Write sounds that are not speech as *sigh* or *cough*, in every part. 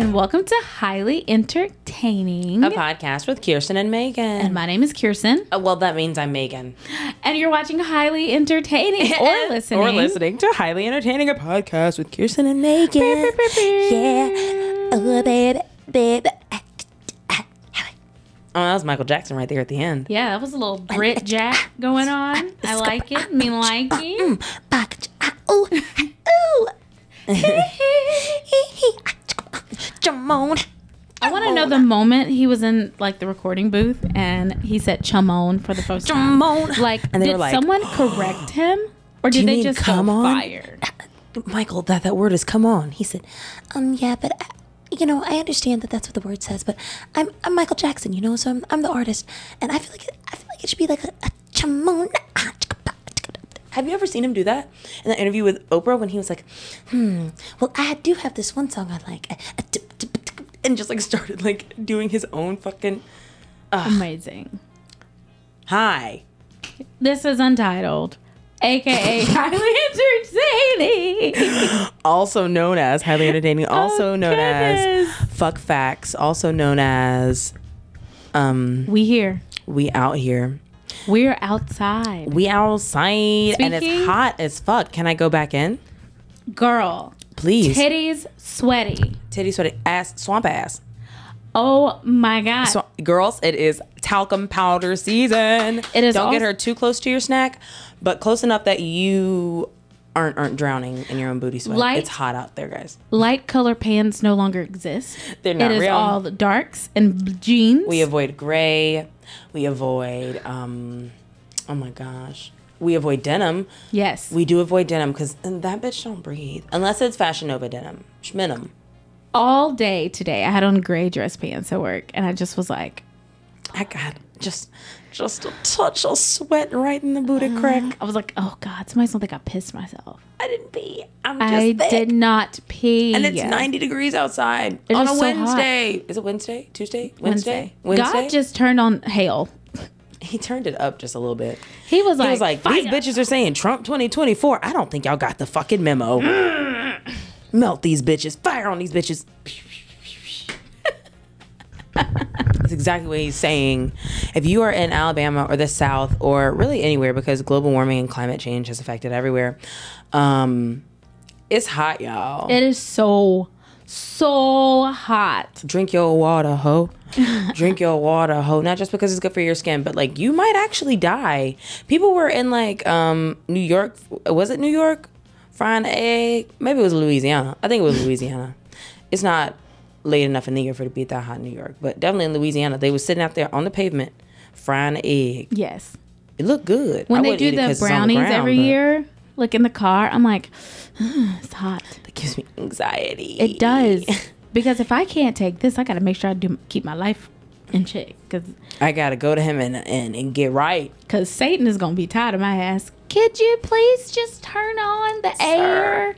and welcome to Highly Entertaining. A podcast with Kirsten and Megan. and my name is Kirsten, Uh, well, that means I'm Megan. and you're watching Highly Entertaining *laughs* or listening. Or listening to Highly Entertaining, a podcast with Kirsten and Megan. Yeah. Oh, baby, baby. Oh, that was Michael Jackson right there at the end. Yeah, that was a little Brit Jack going on. I like it. Me like it. *laughs* *laughs* Jamon. I want to know the moment he was in like the recording booth and he said "chamon" for the first time. Jamon. Like, And did like, someone correct *gasps* him, or did they just come go on? fired? Michael, that, that word is come on. He said, um, yeah, but uh, you know, I understand that that's what the word says, but I'm I'm Michael Jackson, you know, so I'm, I'm the artist, and I feel like it, I feel like it should be like a, a chamon. Have you ever seen him do that in the interview with Oprah when he was like, Hmm. Well, I do have this one song I like. and just like started like doing his own fucking Amazing. hi. This is Untitled, aka *laughs* Highly Entertaining. also known as highly entertaining, also Oh, known goodness. as fuck facts, also known as um We here. we out here. We're outside. We outside and it's hot as fuck. Can I go back in? Girl, Please. titties sweaty. Titty sweaty ass swamp ass. Oh my god. So, girls, it is talcum powder season. It is Don't get her too close to your snack, but close enough that you aren't aren't drowning in your own booty sweat. Light- It's hot out there, guys. Light color pants no longer exist. They're not It is real. all the darks and jeans. We avoid gray. We avoid um oh my gosh. We avoid denim. yes. We do avoid denim because that bitch don't breathe. Unless it's Fashion Nova denim. Schminim. all day today. I had on gray dress pants at work, and I just was like, I got just just a touch of sweat right in the booty uh, crack. I was like, oh god, somebody's gonna think I pissed myself. I didn't pee. I'm just I thick. did not pee. And it's 90 degrees outside It on a so. Wednesday. Is it Wednesday? Tuesday? Wednesday? Wednesday? God just turned on hail. he turned it up just a little bit. He was like, He was like, these "Fire." bitches are saying Trump 2024. I don't think y'all got the fucking memo. *clears throat* Melt these bitches. Fire on these bitches. That's exactly what he's saying. If you are in Alabama or the South or really anywhere because global warming and climate change has affected everywhere, um, it's hot, y'all. It is so, so hot. Drink your water, ho. *laughs* Drink your water, ho. Not just because it's good for your skin, but like you might actually die. People were in like um New York. Was it New York? Frying an egg. Maybe it was Louisiana. I think it was Louisiana. It's not late enough in the year for it to be that hot in New York, but definitely in Louisiana, they were sitting out there on the pavement frying an egg. Yes. It looked good. When I they do the it the 'cause brownies ground, every year, like in the car, I'm like, it's hot. It gives me anxiety. It does. *laughs* because if I can't take this, I got to make sure I do keep my life in check. Because I gotta go to him and and, and get right. Cause Satan is gonna be tired of my ass. Could you please just turn on the air?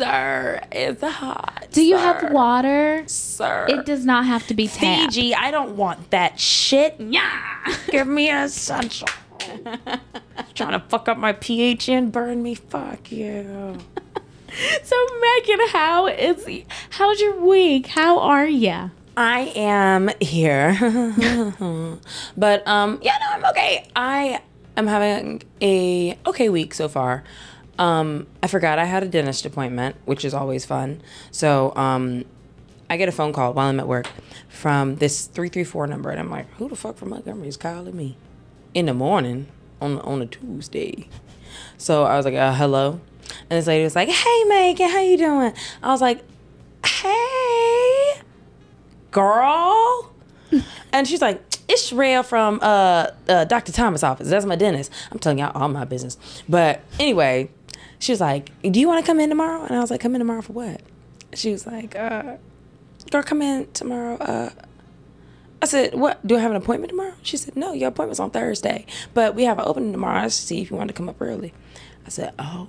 Sir, it's hot. Do you sir. have water? Sir. It does not have to be tapped. Fiji, I don't want that shit. Yeah. *laughs* Give me an Essentia. *laughs* Trying to fuck up my pH and burn me. Fuck you. *laughs* So Megan, how is how's your week? How are ya? I am here. but um yeah, no, I'm okay. I am having a okay week so far. Um I forgot I had a dentist appointment, which is always fun. So um I get a phone call while I'm at work from this 334 number and I'm like, who the fuck from Montgomery is calling me in the morning on on a Tuesday? So I was like, uh, hello. And this lady was like, hey Megan, how you doing? I was like, hey girl. *laughs* and she's like, it's Sherelle from uh, uh, Dr. Thomas' office. That's my dentist. I'm telling y'all all my business. But anyway, she was like, do you want to come in tomorrow? And I was like, come in tomorrow for what? She was like, uh, girl, come in tomorrow. Uh, I said, what? Do I have an appointment tomorrow? She said, no, your appointment's on Thursday. But we have an opening tomorrow I to see if you want to come up early. I said, oh,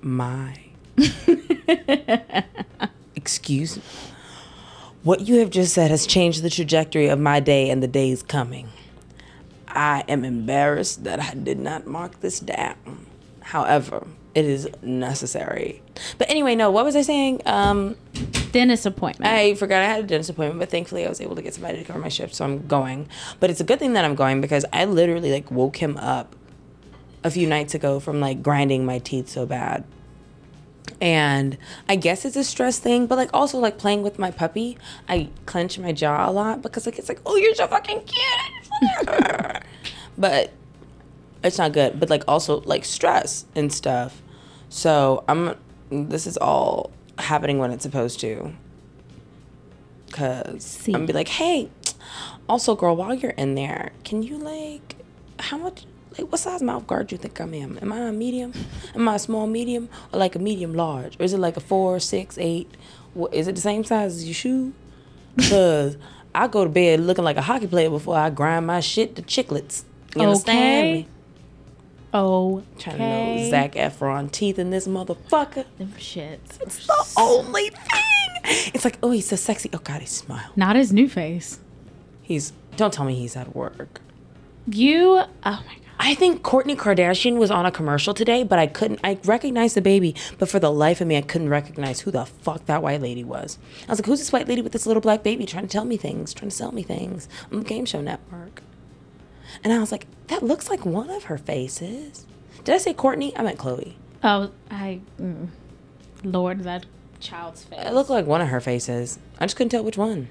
my. *laughs* Excuse me. What you have just said has changed the trajectory of my day and the days coming. I am embarrassed that I did not mark this down. However, it is necessary. But anyway, no, what was I saying? Um, Dentist appointment. I forgot I had a dentist appointment, but thankfully I was able to get somebody to cover my shift, so I'm going. But it's a good thing that I'm going because I literally like woke him up a few nights ago from like grinding my teeth so bad. And I guess it's a stress thing, but like also like playing with my puppy, I clench my jaw a lot because like it's like, oh, you're so fucking cute. *laughs* but it's not good. But like also like stress and stuff. So I'm. This is all happening when it's supposed to. Cause See. I'm gonna be like, hey, also, girl, while you're in there, can you like, how much, like, what size mouth guard do you think I am? in? Am I a medium? Am I a small medium or like a medium large? Or is it like a four, six, eight? What is it the same size as your shoe? Cause I go to bed looking like a hockey player before I grind my shit to chiclets. You understand Okay. me? oh, Trying to know Zac Efron teeth in this motherfucker. Them shits. It's the only thing. It's like, oh, he's so sexy. Oh God, he smiled. Not his new face. He's. Don't tell me he's at work. You. Oh my god. I think Kourtney Kardashian was on a commercial today, but I couldn't. I recognized the baby, but for the life of me, I couldn't recognize who the fuck that white lady was. I was like, who's this white lady with this little black baby trying to tell me things, trying to sell me things on the Game Show Network? And I was like, that looks like one of her faces. Did I say Kourtney? I meant Khloe. Oh, I. Mm, Lord, that child's face. It looked like one of her faces. I just couldn't tell which one.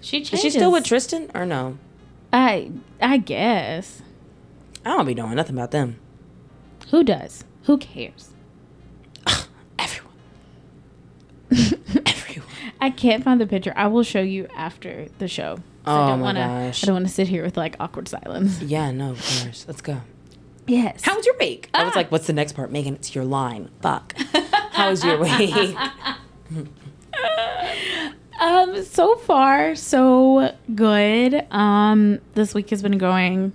She changes. Is she still with Tristan or no? I. I guess. I don't be knowing nothing about them. Who does? Who cares? *sighs* Everyone. *laughs* Everyone. I can't find the picture. I will show you after the show. 'Cause I Oh don't my wanna, gosh. I don't want to sit here with like awkward silence. *laughs* Yeah, no, of course. Let's go. Yes. How was your week? I was Ah. like, what's the next part? Megan, it's your line. Fuck. How was your week? *laughs* Um, so far, so good. Um, this week has been going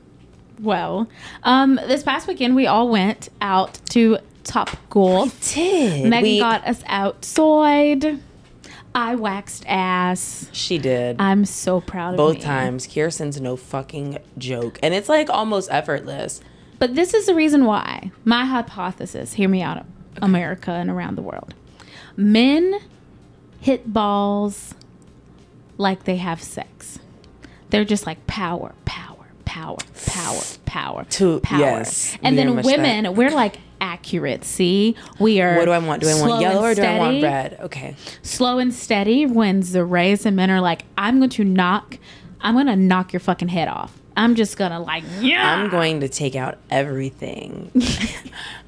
well. Um, this past weekend we all went out to Top Golf. Did Megan we? got us outside. I waxed ass. she did. I'm so proud of Both me. times. Kirsten's no fucking joke. And it's like almost effortless. But this is the reason why. My hypothesis, hear me out, America and around the world. Men hit balls like they have sex. They're just like power, power, power, power, To- power. yes, and then women, we're like accurate. See, we are. What do I want? Do I want yellow or do I want red? Okay. Slow and steady wins the race, and men are like, I'm going to knock, I'm going to knock your fucking head off. I'm just gonna like, yeah. I'm going to take out everything. *laughs*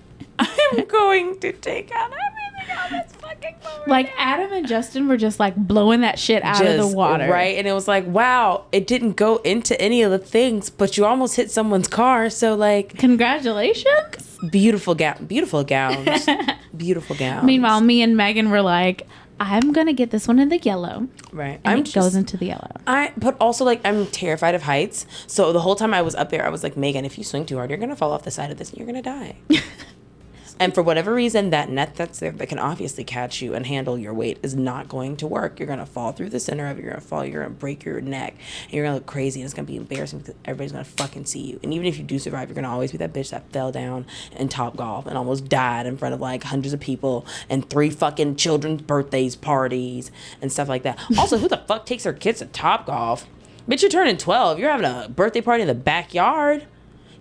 *laughs* I'm going to take out everything on this fucking boat. Like Adam and Justin were just like blowing that shit out of the water. Right. And it was like, wow, it didn't go into any of the things, but you almost hit someone's car. So, like, Congratulations. beautiful gown, beautiful gowns, *laughs* beautiful gowns. Meanwhile, me and Megan were like, I'm gonna get this one in the yellow. right. And I'm it just, goes into the yellow. I, but also like I'm terrified of heights. So the whole time I was up there, I was like, Megan, if you swing too hard, you're gonna fall off the side of this and you're gonna die. *laughs* and for whatever reason, that net that's there that can obviously catch you and handle your weight is not going to work. You're gonna fall through the center of it. You're gonna fall. You're gonna break your neck. And you're gonna look crazy, and it's gonna be embarrassing because everybody's gonna fucking see you. And even if you do survive, you're gonna always be that bitch that fell down in Top Golf and almost died in front of like hundreds of people and three fucking children's birthdays parties and stuff like that. *laughs* Also, who the fuck takes their kids to Top Golf? Bitch, you're turning 12. You're having a birthday party in the backyard.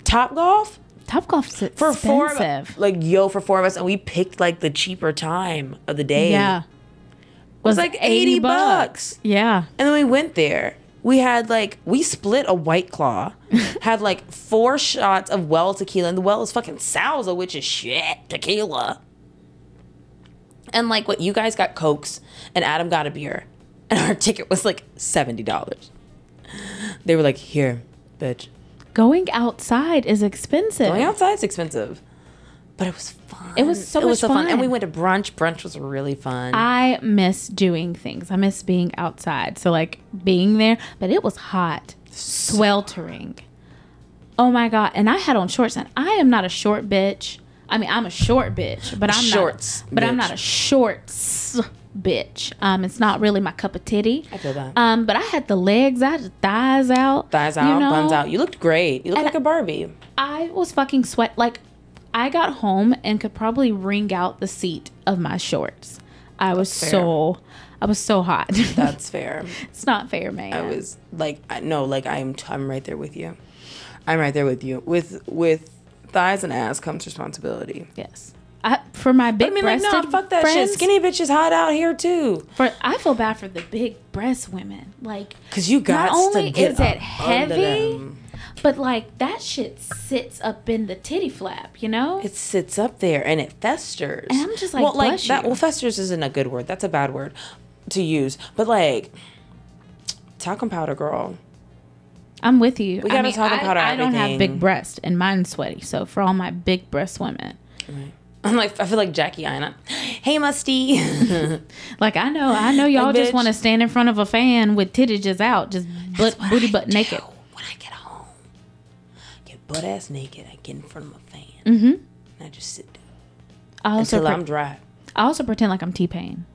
Top Golf? Top golf's For expensive. four of us. Like, yo, for four of us. And we picked like the cheaper time of the day. yeah. It was like 80 bucks. Yeah. And then we went there. We had like, we split a white claw, *laughs* had like four shots of well tequila. And the well is fucking Sauza, which is shit tequila. And like, what you guys got Cokes and Adam got a beer. And our *laughs* ticket was like $70. They were like, here, bitch. Going outside is expensive. Going outside is expensive, but it was fun. It was so it was so fun. and we went to brunch. Brunch was really fun. I miss doing things. I miss being outside. So like being there, but it was hot, sweltering. Oh my god! And I had on shorts, and I am not a short bitch. I mean, I'm a short bitch, but I'm Shorts not. But I'm not a shorts bitch. Um, it's not really my cup of titty. I feel that. Um, but I had the legs out, thighs out, Thighs out, you know? buns out. You looked great. You looked And like a Barbie. I was fucking sweat. Like, I got home and could probably wring out the seat of my shorts. I was so I was so hot. *laughs* That's fair. it's not fair, man. I was like, I, no, like I'm, I'm right there with you. I'm right there with you. With with thighs and ass comes responsibility. yes. I, for my big I mean, like, no, fuck that friends, shit. Skinny bitches hot out here too. For I feel bad for the big breast women. Like Cause you got not only is it heavy, but like that shit sits up in the titty flap. You know. It sits up there and it festers. And I'm just like, well, like that. you. Well, festers isn't a good word. That's a bad word to use. But like, talcum powder, girl. I'm with you. We gotta I mean, talk I, about I don't have big breasts and mine's sweaty. So for all my big breast women, I'm like, I feel like Jackie Aina. Hey, Musty. *laughs* like I know, I know y'all Like, just want to stand in front of a fan with titties just out, just butt, booty I butt naked. When I get home, get butt ass naked. I get in front of my fan. Mm-hmm. And I just sit there I also, until pre- I'm dry. I also pretend like I'm T Pain.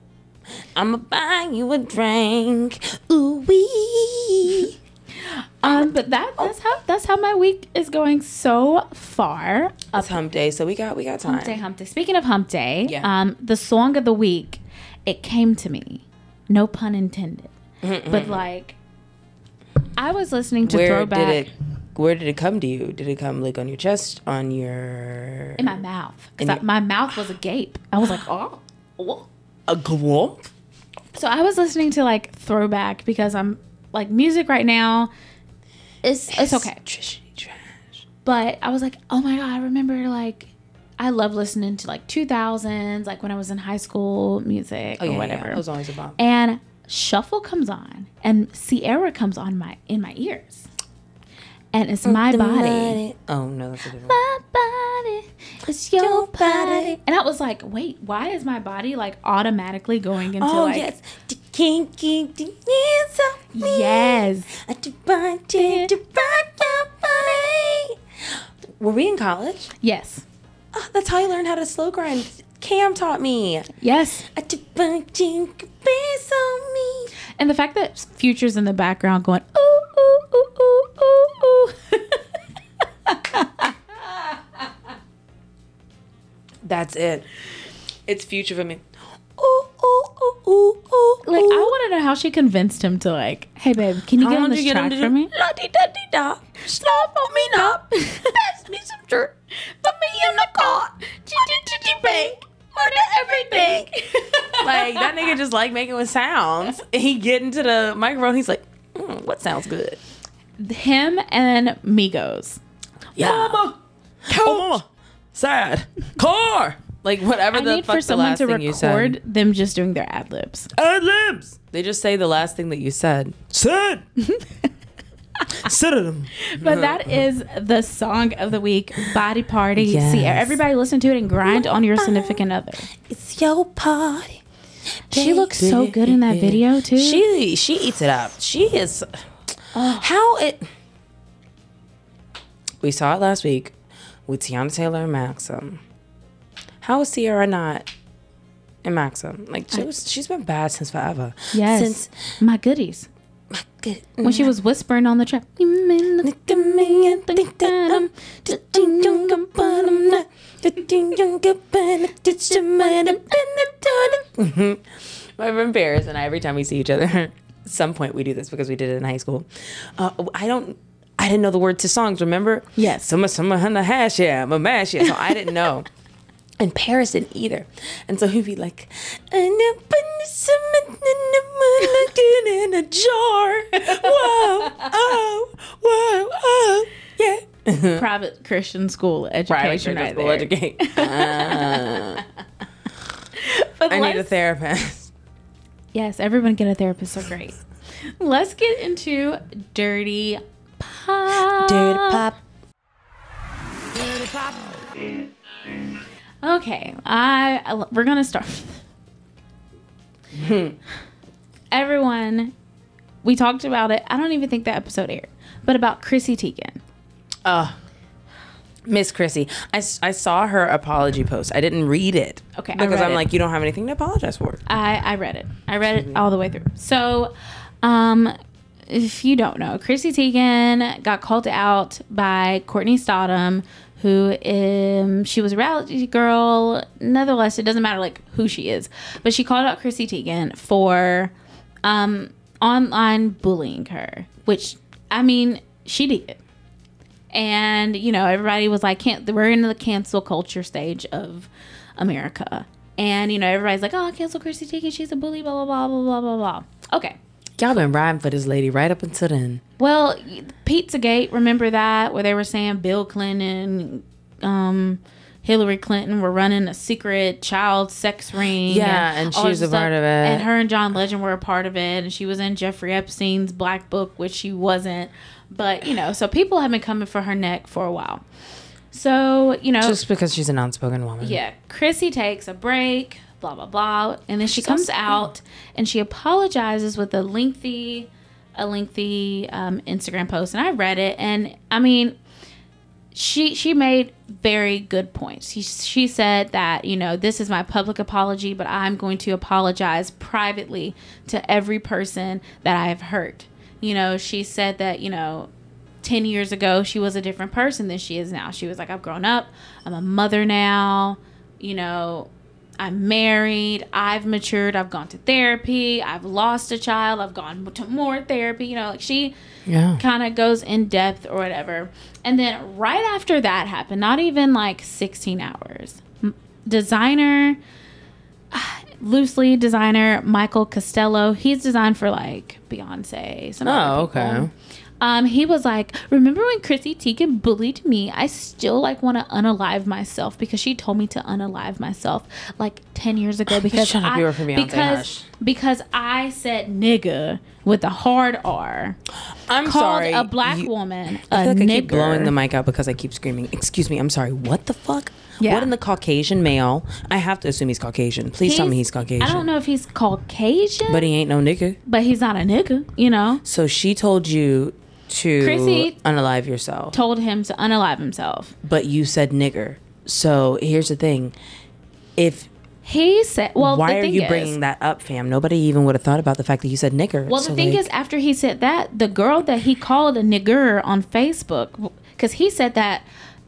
I'ma buy you a drink. Ooh wee. Um, but that that's how that's how my week is going so far. It's hump day, so we got we got time. Hump day, hump day. Speaking of hump day, Yeah. um, the song of the week, it came to me. No pun intended. But like, I was listening to Where Throwback did it? Where did it come to you? Did it come like on your chest, on your in my mouth because my mouth was agape. I was like, oh. oh. a glump? So I was listening to like Throwback because I'm like music right now. It's it's okay. Trash. But I was like, oh my God, I remember like I love listening to like 2000s, like when I was in high school music Oh or yeah, whatever. Yeah, it was always a bomb. and Shuffle comes on and Ciara comes on my in my ears. And it's my body. Oh no, that's a different. My body. It's your body. And I was like, wait, why is my body like automatically going into Oh like yes, the kinky the hands of me. Yes. I do want you to rock your body. Were we in college? Yes. Oh, that's how I learned how to slow grind. Cam taught me. Yes. I do want you to be on me. And the fact that Future's in the background going, ooh, ooh, ooh, ooh, ooh, ooh. *laughs* That's it. It's future for me. Ooh, ooh, ooh, ooh, ooh. like, I want to know how she convinced him to, like, hey, babe, can you get on this track for me? *laughs* La di da di da. Stop on me now. Pass me some dirt. Put me in the car. Chitty bang. Murder everything. *laughs* like that nigga just like making with sounds. He get into the microphone. He's like, mm, "What sounds good?" Him and Migos. Yeah. Mama. Oh, mama. Sad. Car. Like whatever I the need fuck for the someone last to thing you said. record them just doing their ad libs. Ad libs. They just say the last thing that you said. Said. *laughs* said it. But that is the song of the week, Body Party. Yes. See, everybody listen to it and grind on your significant other. It's your party. She looks so good in that video, too. She she eats it up. She is how it. We saw it last week with Teyana Taylor and Maxim. How is Ciara not in Maxim? Like she was, she's been bad since forever. yes. Since my goodies. Good. When she was whispering on the track. My friend Paris and I, every time we see each other, *laughs* at some point we do this because we did it in high school. Uh, I don't, I didn't know the words to songs. Remember? Yes. Summer, summer, on the hash, yeah, I'm a mash, yeah. So I didn't know. *laughs* And Paris didn't either. And so he'd be like, "And I put some looking in a jar. Whoa, oh, whoa, oh, yeah. *laughs* Private Christian school Private education Christian right school there. educate. *laughs* Ah. I need a therapist. Yes, everyone get a therapist. So great. Let's get into dirty pop. Dirty pop. Okay, I we're gonna start. Everyone, we talked about it. I don't even think that episode aired, but about Chrissy Teigen. Uh, Miss Chrissy. I, I saw her apology post. I didn't read it. Okay, I Because I'm it. like, you don't have anything to apologize for. I I read it. I read it all the way through. So, um, if you don't know, Chrissy Teigen got called out by Courtney Stodden, who um, she was a reality girl. Nevertheless, it doesn't matter like who she is, but she called out Chrissy Teigen for um, online bullying her, which I mean she did. And you know, everybody was like, "Can't." We're in the cancel culture stage of America, and you know, everybody's like, "Oh, cancel Chrissy Teigen. She's a bully." Blah blah blah blah blah blah blah. Okay. Y'all been riding for this lady right up until then. Well, Pizzagate, remember that where they were saying Bill Clinton, um, Hillary Clinton were running a secret child sex ring. Yeah, and she was a part of it. And her and John Legend were a part of it, and she was in Jeffrey Epstein's Black Book, which she wasn't. But you know, so people have been coming for her neck for a while. So you know, Just because she's an outspoken woman. yeah, Chrissy takes a break, blah blah blah, and then she comes out and she apologizes with a lengthy, a lengthy um, Instagram post, and I read it, and I mean, she she made very good points. She she said that you know this is my public apology, but I'm going to apologize privately to every person that I have hurt. You know, she said that you know 10 years ago she was a different person than she is now. She was like i've grown up. I'm a mother now. You know i'm married i've matured i've gone to therapy i've lost a child i've gone to more therapy you know like she Yeah. kind of goes in depth or whatever and then right after that happened not even like 16 hours designer *sighs* loosely designer michael costello he's designed for like beyonce some Oh, okay. people. Um, he was like, "Remember when Chrissy Teigen bullied me? I still like want to unalive myself because she told me to unalive myself like ten years ago *sighs* because I you were for Beyonce, because because I said nigga with a hard R I'm called sorry. a black you- woman I a feel like I keep blowing the mic out because I keep screaming. Excuse me. I'm sorry. What the fuck? Yeah. What in the Caucasian male? I have to assume he's Caucasian. Please tell me he's Caucasian. I don't know if he's Caucasian, But he ain't no nigga. but he's not a nigga. You know, So she told you to Chrissy- unalive yourself, told him to unalive himself. but you said nigger. So here's the thing: if He said, "Well, why are you is, bring that up, fam? Nobody even would have thought about the fact that you said nigger. Well, the So, thing like, is, after he said that, the girl that he called a nigger on Facebook, because he said that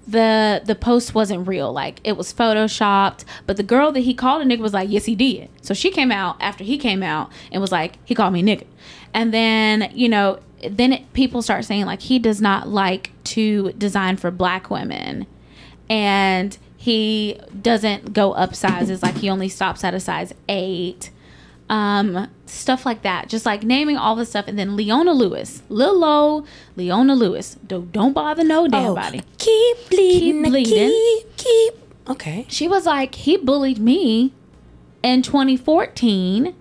the the post wasn't real, like it was photoshopped. But the girl that he called a nigger was like, "Yes, he did." So she came out after he came out and was like, "He called me nigger," and then you know, then it, people start saying like he does not like to design for black women, and he doesn't go up sizes, like he only stops at a size eight um, stuff like that. Just like naming all the stuff, and then Leona Lewis, Lil Lo, Leona Lewis. Don't don't bother no damn oh, body. keep bleeding, Keep bleeding. keep, keep. Okay. She was like, he bullied me in 2014,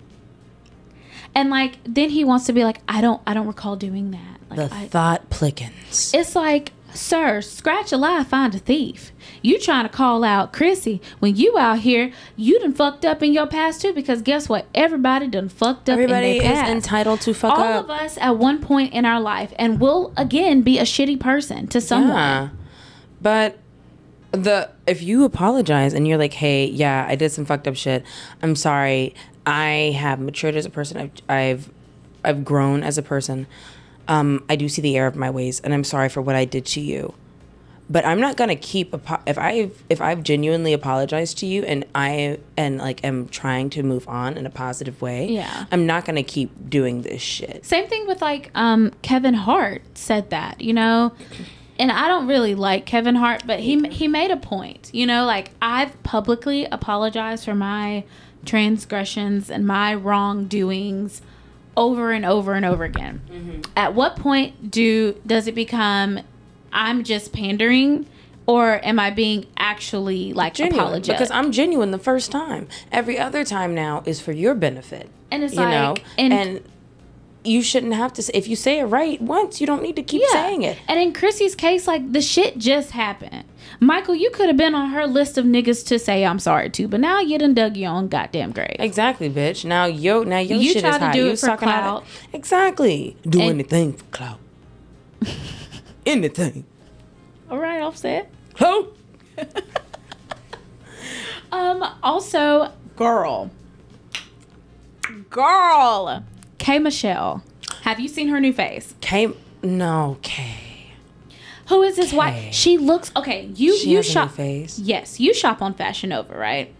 and like then he wants to be like, I don't I don't recall doing that. Like The I, thought plickens. it's like, sir, scratch a lie, find a thief. You trying to call out Chrissy when you out here, you done fucked up in your past too. Because guess what? Everybody done fucked up Everybody in their is entitled to fuck all up. All of us at one point in our life and will again be a shitty person to someone. Yeah. But the if you apologize and you're like, "Hey, yeah, I did some fucked up shit. I'm sorry. I have matured as a person. I've I've I've grown as a person. Um, I do see the error of my ways, and I'm sorry for what I did to you. But I'm not gonna keep apo- if I if I've genuinely apologized to you and I and like am trying to move on in a positive way. Yeah. I'm not gonna keep doing this shit. Same thing with like um Kevin Hart said that, you know. And I don't really like Kevin Hart, but he he made a point. You know, like I've publicly apologized for my transgressions and my wrongdoings over and over and over again. Mm-hmm. At what point do does it become I'm just pandering or am I being actually like genuine apologetic? because I'm genuine the first time. Every other time now is for your benefit. And it's you know, like- and- and, you shouldn't have to. Say, if you say it right once, you don't need to keep saying it. And in Chrissy's case, like the shit just happened. Michael, you could have been on her list of niggas to say I'm sorry to, but now you done dug your own goddamn grave. Exactly, bitch. Now yo, now your You shit tried is to hot. do you it for clout. Exactly. Do And- anything for clout. *laughs* anything. All right, offset. Ho. *laughs* Um, also, girl. Girl. K Michelle Have you seen her new face? K. No, K. Who is this white? Okay. She looks okay. You She you has a new shop. face. Yes, you shop on Fashion Nova, right?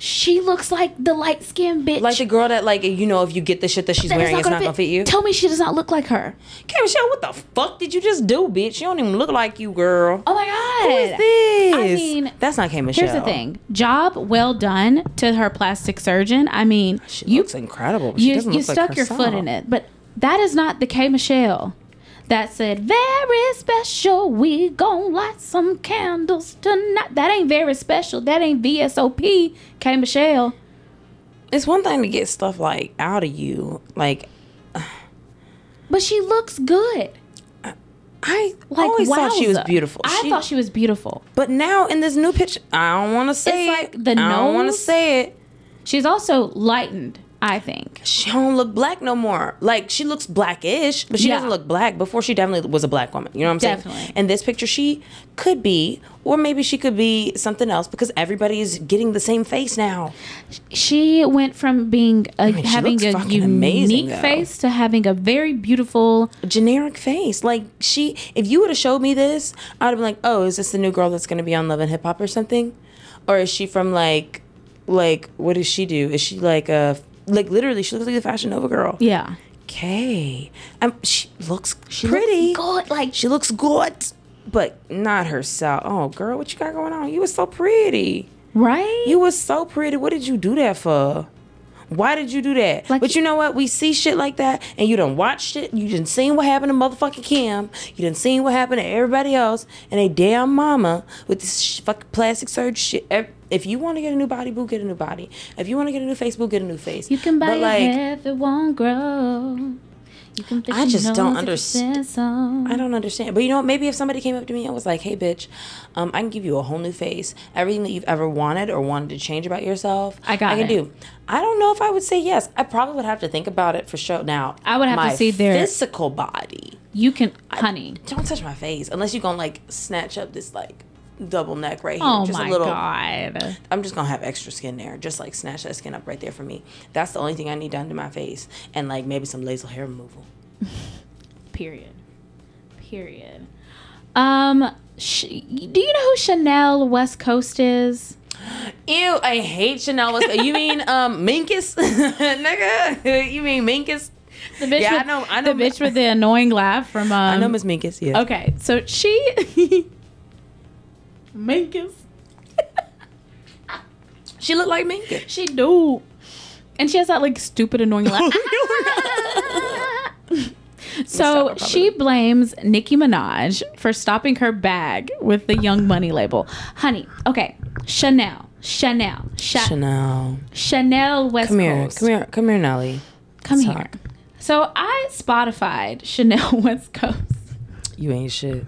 She looks like the light skinned bitch. Like the girl that like you know if you get the shit that she's that wearing, it's not gonna fit you. Tell me she does not look like her. K. Michelle, what the fuck did you just do, bitch? You don't even look like you, girl. Oh my god. Who is this? I mean, that's not K. Michelle. Here's the thing. Job well done to her plastic surgeon. I mean, She you looks incredible. but she you, doesn't you look like stuck your foot in it. But that is not the K Michelle that said, very special. We gon' light some candles tonight. That ain't very special. That ain't VSOP, K Michelle. It's one thing to get stuff like out of you. Like But she looks good. I Like, always thought she was beautiful. I She- thought she was beautiful. But now in this new picture, I don't want to say It's it. like the I don't want to say it. She's also lightened, I think. She don't look black no more. Like she looks blackish, but she Yeah. doesn't look black. Before she definitely was a black woman. You know what I'm saying? Definitely. In this picture, she could be, or maybe she could be something else because everybody is getting the same face now. She went from being a, mean, having a unique amazing, face to having a very beautiful generic face. Like she, if you would have showed me this, I'd have been like, oh, is this the new girl that's gonna be on Love and Hip Hop or something, or is she from like, like what does she do? Is she like a like literally? She looks like the Fashion Nova girl. yeah. Okay, um, she looks She pretty. looks good. Like She looks good, but not herself. Oh, girl, what you got going on? You were so pretty. right? You were so pretty. What did you do that for? Why did you do that? Like- but you know what? We see shit like that, and you done watched it. You done seen what happened to motherfucking Kim. You done seen what happened to everybody else, and they damn mama with this sh- fucking plastic surgery shit. If you want to get a new body, boo, get a new body. If you want to get a new face, boo, get a new face. You can buy But, your like, hair if it won't grow. You can fix I just don't nose if it underst- says so. I don't understand. But you know, what? maybe if somebody came up to me and was like, "Hey, bitch, um, I can give you a whole new face. Everything that you've ever wanted or wanted to change about yourself, I got I can it. do." I don't know if I would say yes. I probably would have to think about it for sure. Now, I would have to see their- physical body. You can, honey. Don't touch my face unless you're gonna like snatch up this like double neck right here. Oh just my a little. god. I'm just gonna have extra skin there. Just like snatch that skin up right there for me. That's the only thing I need done to my face, and like maybe some laser hair removal. *laughs* Period. Period. Um, sh- do you know who Chanel West Coast is? *gasps* Ew, I hate Chanel. West- you mean *laughs* um Minkus, *laughs* nigga? You mean Minkus? The bitch Yeah, I with, know- I know- the bitch with the annoying laugh from. Um, I know Miss Minkus. Yeah. Okay, so she. Minkus. *laughs* She looked like Minkus. She do. And she has that like stupid annoying laugh. *laughs* *laughs* so she blames Nicki Minaj for stopping her bag with the Young Money label. Honey, okay, Chanel, Chanel, Cha- Chanel. Chanel West Come here. Coast. Come here. Come here, Nelly. Come here. So I Spotified Chanel West Coast. You ain't shit.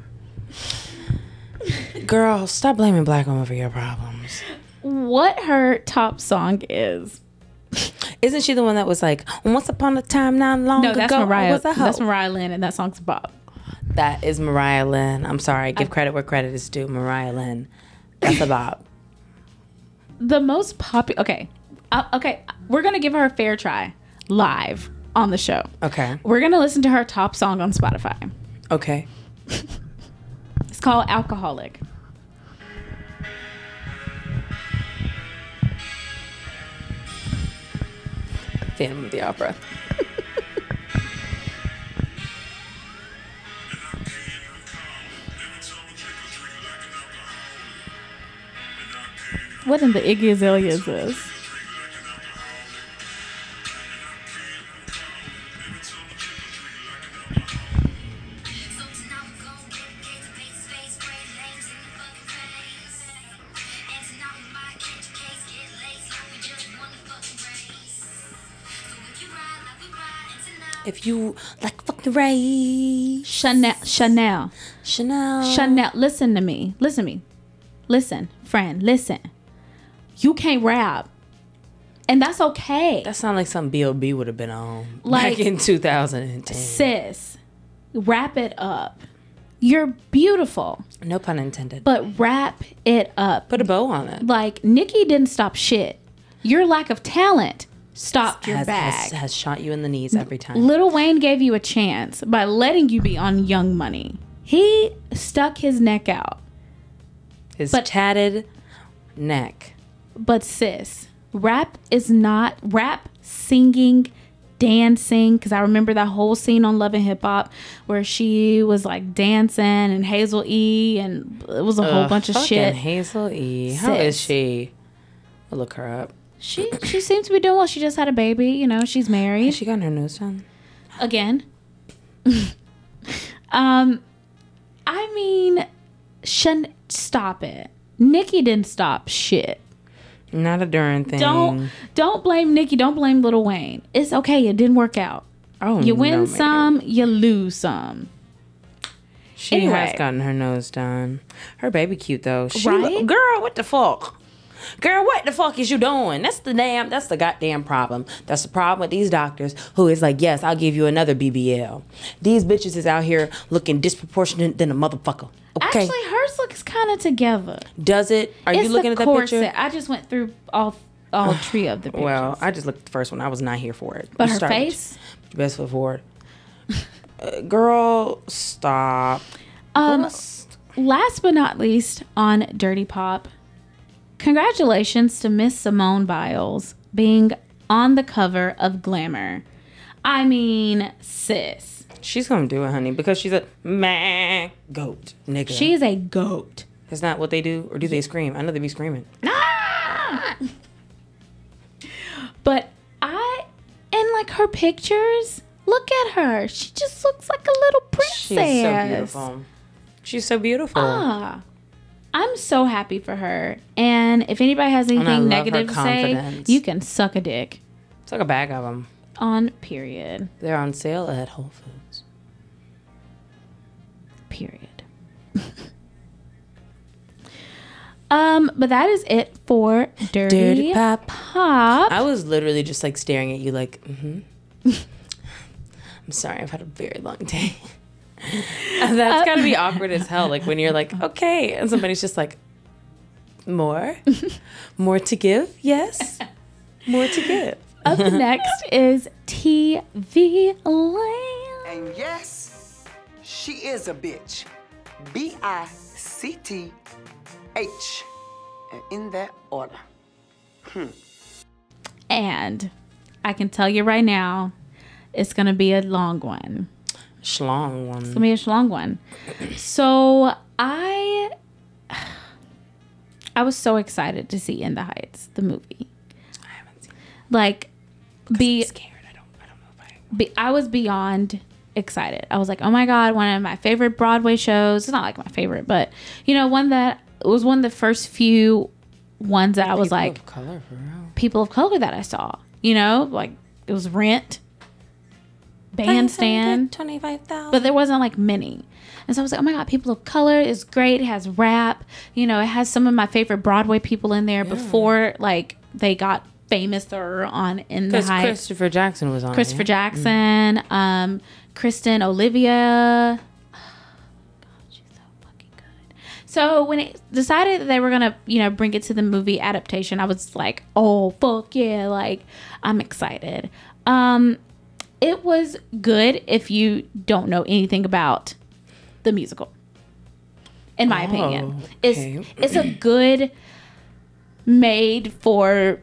Girl, stop blaming black women for your problems. What her top song is? Isn't she the one that was like, "Once upon a time, not long No, that's ago, I Mariah. was a hoe." That's Mariah Lynn, and that song's Bob. That is Mariah Lynn. I'm sorry. Give credit where credit is due. Mariah Lynn. That's a bop. the most popular. Okay, uh, okay, we're gonna give her a fair try live on the show. Okay. We're gonna listen to her top song on Spotify. Okay. *laughs* It's called "Alcoholic." Phantom of the Opera. *laughs* What in the Iggy Azalea is this? If you like fuck the race, Chanel. Chanel. Chanel. Chanel. Listen to me. Listen to me. Listen, friend. Listen. You can't rap, and that's okay. That sounds like something B.O.B. would have been on Like- back in 2010. Sis, wrap it up. You're beautiful, No pun intended. but wrap it up. Put a bow on it. like Nicki didn't stop shit. Your lack of talent stopped your has, bag. has, has shot you in the knees every time. Little Wayne gave you a chance by letting you be on Young Money. He stuck his neck out. His but- tatted neck. But sis, rap is not rap singing, dancing. Because I remember that whole scene on Love and Hip Hop where she was like dancing and Hazel E. and it was a whole bunch of shit. Hazel E. How is Sis. she? I'll look her up. She she seems to be doing well. She just had a baby. You know, she's married Has she got her nose done? again. *laughs* um, I mean, Shan, stop it. Nicki didn't stop shit. Not a darn thing. Don't don't blame Nicki. Don't blame Little Wayne. It's okay. It didn't work out. Oh, You win no, some, you lose some. She Anyway. has gotten her nose done. Her baby cute though. She Right? lo- girl, what the fuck? Girl, what the fuck is you doing? That's the damn. That's the goddamn problem. That's the problem with these doctors who is like, yes, I'll give you another BBL. These bitches is out here looking disproportionate than a motherfucker. Okay, Actually, hers looks kind of together. does it? Are it's you looking the at that corset. picture? I just went through all all *sighs* three of the pictures. Well, I just looked at the first one. I was not here for it. but You her face. best foot forward. Uh, girl, stop. Um, Girl, last but not least, on Dirty Pop, congratulations to Miss Simone Biles being on the cover of Glamour. I mean, sis, She's gonna do it, honey, because she's a man goat nigga. she is a goat. Is that what they do, or do they scream? I know they be screaming. Ah! *laughs* But I, and like her pictures, look at her. She just looks like a little princess. She's so beautiful. She's so beautiful. Ah, I'm so happy for her. And if anybody has anything negative to say, you can suck a dick. Like a bag of them. On period. They're on sale at Whole Foods. Period. *laughs* um, but that is it for Dirty, Dirty Pop. Pop. I was literally just like staring at you, like, mm-hmm. *laughs* I'm sorry, I've had a very long day. *laughs* And That's gotta be awkward as hell. Like when you're like, *laughs* okay, and somebody's just like, more, *laughs* more to give, yes, more to give. Up *laughs* next is TV Land. And yes, she is a bitch. B I C T H. And in that order. Hmm. And I can tell you right now, it's gonna be a long one. Schlong one. It's gonna be a long one. So I I was so excited to see In the Heights, the movie. I haven't seen. It. Like be I'm scared. I don't. I don't know if I. be, I was beyond excited. I was like, oh my god, one of my favorite Broadway shows. It's not like my favorite, but you know, one that it was one of the first few ones that I was People like of color people of color that I saw. You know, like it was Rent, Bandstand, Twenty-five thousand. but there wasn't like many. And so I was like, oh my god, people of color is great. It has rap. You know, it has some of my favorite Broadway people in there before like they got famous or on in the Because. Christopher Jackson was on. Christopher yeah? Jackson, um, Kristen Olivia. God, she's so fucking good. So when it decided that they were gonna, you know, bring it to the movie adaptation, I was like, oh fuck yeah, like I'm excited. Um, it was good if you don't know anything about the musical. In my opinion, Oh, okay. it's it's a good made for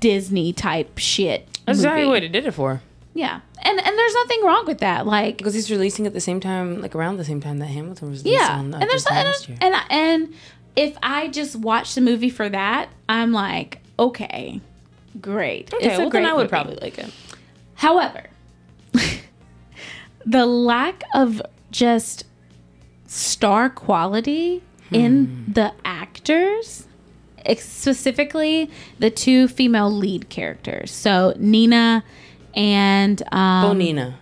Disney type shit. That's exactly what it did it for. Yeah, and and there's nothing wrong with that. Like, Because he's releasing at the same time, like around the same time that Hamilton was yeah, on, uh, and there's and and, and if I just watch the movie for that, I'm like, okay, great. Okay, It's well great then I would movie. probably like it. However, the lack of just star quality in the actors, specifically the two female lead characters, so Nina and um, Bonina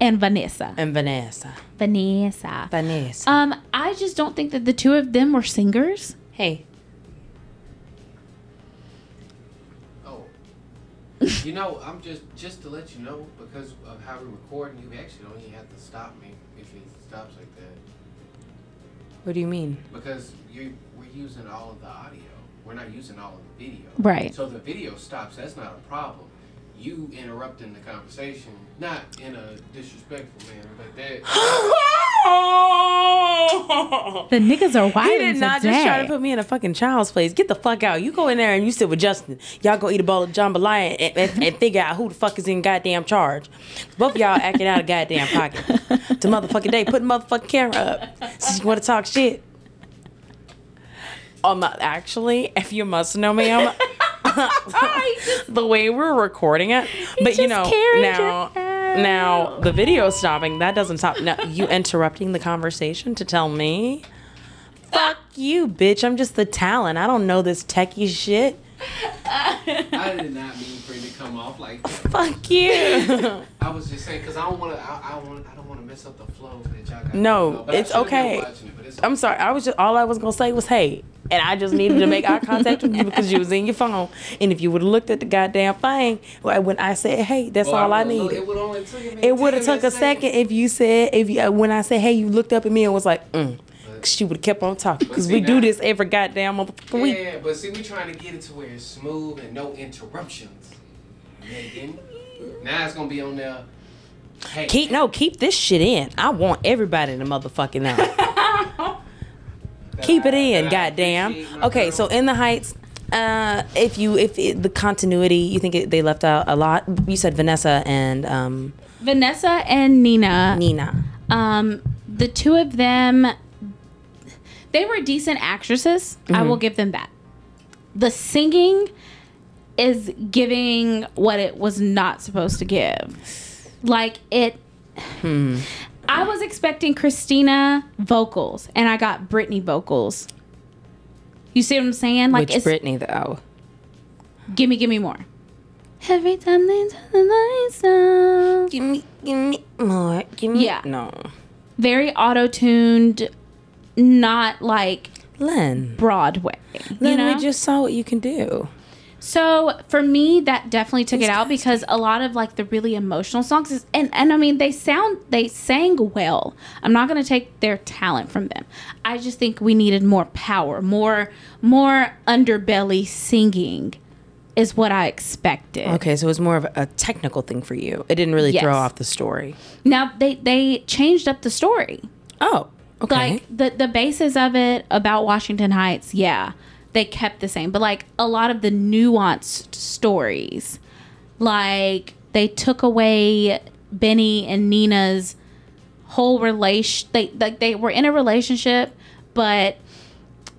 and Vanessa. and Vanessa. Vanessa. Vanessa. Um, I just don't think that the two of them were singers. hey, You know, I'm just just to let you know because of how we're recording. You actually don't even have to stop me if it stops like that what do you mean? because you we're using all of the audio. we're not using all of the video. Right. So the video stops, that's not a problem. You interrupting the conversation, not in a disrespectful manner, but that *laughs* The niggas are wild He did not just try to put me in a fucking child's place. Get the fuck out. You go in there and you sit with Justin. Y'all go eat a bowl of jambalaya and, and, and figure out who the fuck is in goddamn charge. Both of y'all acting out of goddamn pocket. To motherfucking day, put motherfucking camera up. Since you want to talk shit. Um, actually, if you must know me, I'm *laughs* the way we're recording it. But you know now, now the video stopping. That doesn't stop. Now you interrupting the conversation to tell me. Fuck you, bitch. I'm just the talent. I don't know this techie shit. I did not mean for it to come off like that. Fuck you. I was just saying because I don't want to. I, I want. I don't want to mess up the flow that y'all got. No, going on. But I it's okay. it, but it's I'm sorry. I was just all I was gonna say was hey, and I just needed to make eye contact with you because you was in your phone. And if you would have looked at the goddamn thing when I said hey, that's Oh, all I would've needed. It would only took me It would have took a second if you said if you uh, when I said hey, you looked up at me and was like mm. She would have kept on talking because we do this every goddamn motherfucking week. Yeah, but see, we trying to get it to where it's smooth and no interruptions. Megan, now it's gonna be on there. Hey, Keep no, keep this shit in. I want everybody to motherfucking know. *laughs* keep it in, goddamn. Okay, so in the heights, uh, if you if it, the continuity, you think it, they left out a lot. You said Vanessa and um, Vanessa and Nina. Nina. Um, the two of them, they were decent actresses. I will give them that. The singing is giving what it was not supposed to give. Like it. I was expecting Christina vocals, and I got Britney vocals. You see what I'm saying? Like Which it's Brittany though? gimme, gimme more. Every time they turn the lights down. Give me, give me more. Give me. Yeah. No. very auto tuned, not like Lin. Broadway. You Lin, know? we just saw what you can do. So for me, that definitely took it out because a lot of like the really emotional songs is, and and I mean they sound they sang well. I'm not gonna take their talent from them. I just think we needed more power, more more underbelly singing, is what I expected. Okay, so it was more of a technical thing for you. It didn't really throw off the story. Now they they changed up the story. Oh, okay. like the the basis of it about Washington Heights, yeah, they kept the same. But like a lot of the nuanced stories, like they took away Benny and Nina's whole relation. They like they were in a relationship, but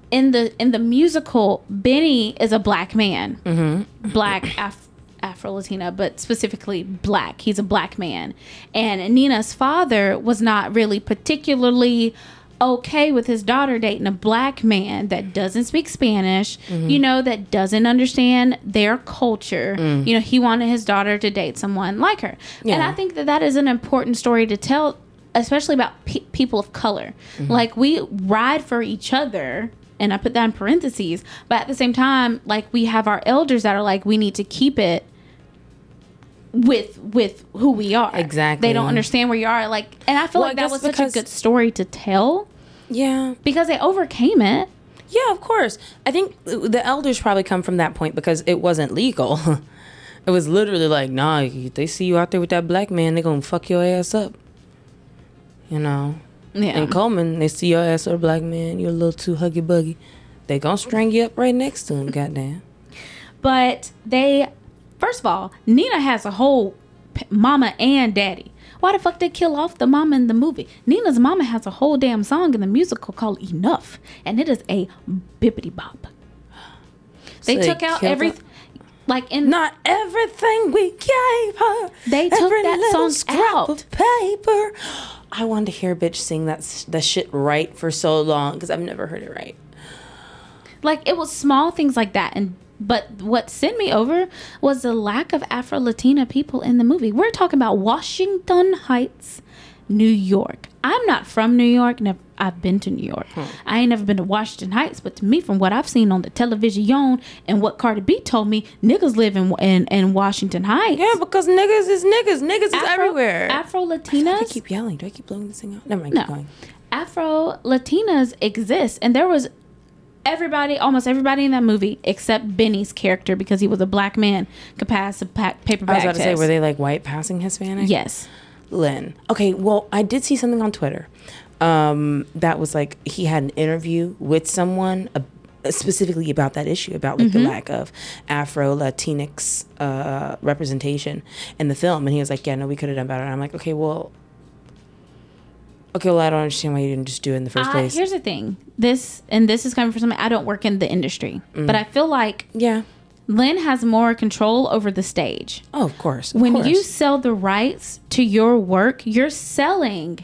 in the in the musical, Benny is a black man, mm-hmm. black *clears throat* Af- Afro Latina, but specifically black. He's a black man, and Nina's father was not really particularly okay with his daughter dating a black man that doesn't speak Spanish, you know, that doesn't understand their culture. You know, he wanted his daughter to date someone like her, and I think that that is an important story to tell especially about pe- people of color. Like we ride for each other, and I put that in parentheses. But at the same time, like we have our elders that are like, we need to keep it with with who we are. Exactly. They don't understand where you are. Like, and I feel Well, like that was such a good story to tell yeah. because they overcame it. Yeah, of course. I think the elders probably come from that point because it wasn't legal. *laughs* it was literally like, nah, they see you out there with that black man, they're gonna fuck your ass up. You know. Yeah. In Coleman, they see your ass or a black man, you're a little too huggy buggy. They gonna string you up right next to him, *laughs* goddamn. But they, first of all, Nina has a whole p- mama and daddy. Why the fuck they kill off the mama in the movie? Nina's mama has a whole damn song in the musical called Enough, and it is a bippity bop. They So they took out killed every, like in Not everything we gave her. They took that song scrap out. of paper. I wanted to hear a bitch sing that that shit right for so long because I've never heard it right. like it was small things like that and but what sent me over was the lack of afro latina people in the movie we're talking about washington heights new york i'm not from new york never i've been to new york hmm. i ain't never been to washington heights but to me from what i've seen on the television and what cardi b told me niggas live in, in, in washington heights Yeah, because niggas is niggas. Niggas is everywhere. afro Latinas. I keep yelling. Do I keep blowing this thing out? Never mind. No. Keep going. Afro Latinas exist, and there was everybody, almost everybody in that movie, except Benny's character, because he was a black man, could pass a pa- paper I was about to say, were they like white passing Hispanic? Yes. Lin. Okay, well, I did see something on Twitter um, that was like he had an interview with someone uh, specifically about that issue, about like Mm-hmm. the lack of Afro Latinx uh, representation in the film, and he was like, "Yeah, no, we could have done better." And I'm like, "Okay, well." Okay, well, I don't understand why you didn't just do it in the first I, place. here's the thing. This and this is coming from somebody I don't work in the industry, Mm. but I feel like yeah. Lin has more control over the stage. Oh, of course. of when you sell the rights to your work, you're selling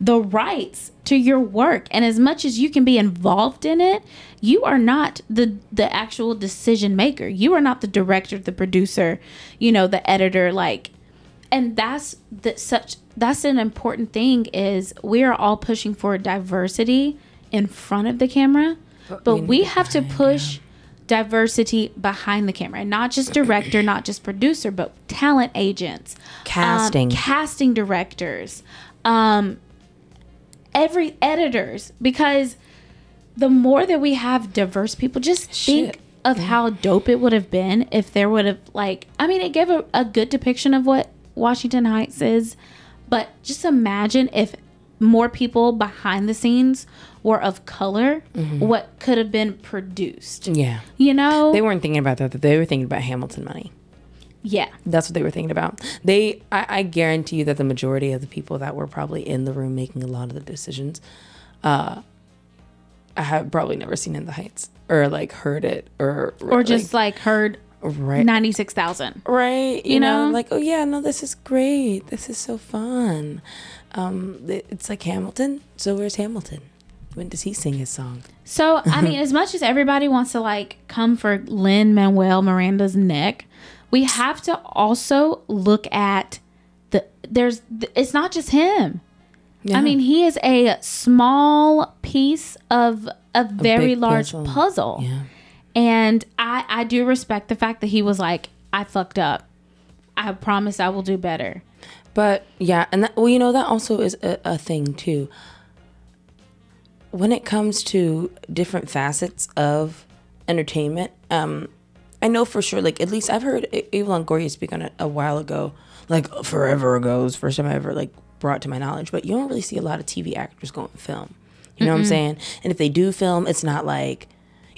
the rights to your work. And as much as you can be involved in it, you are not the the actual decision maker. You are not the director, the producer, you know, the editor like and that's the such that's an important thing is we are all pushing for diversity in front of the camera, but, we we have to push diversity behind the camera and not just director not just producer but talent agents um, Casting. casting directors um every editors because the more that we have diverse people just think Shit. of how dope it would have been if there would have like i mean it gave a, a good depiction of what washington heights is but just imagine if more people behind the scenes were of color what could have been produced yeah. you know They weren't thinking about that. They were thinking about Hamilton money. yeah That's what they were thinking about. They, I, I guarantee you that the majority of the people that were probably in the room making a lot of the decisions, uh, I have probably never seen In the Heights or like heard it or or just like, heard right, 96000 right. You, you know, know? like oh yeah, no, this is great. This is so fun. Um, it's like Hamilton. So where's Hamilton? When does he sing his song? So I mean, as much as everybody wants to like come for Lin-Manuel Miranda's neck, we have to also look at the there's it's not just him. I mean, he is a small piece of a very big large puzzle. puzzle. Yeah. And I I do respect the fact that he was like, I fucked up. I promise I will do better. But yeah, and that, well, you know, that also is a, a thing too. When it comes to different facets of entertainment, um, I know for sure, like at least I've heard A- Eva Longoria speak on it a while ago, like forever ago. It was the first time I ever like brought to my knowledge. But you don't really see a lot of TV actors going film. You know what I'm saying? And if they do film, it's not like,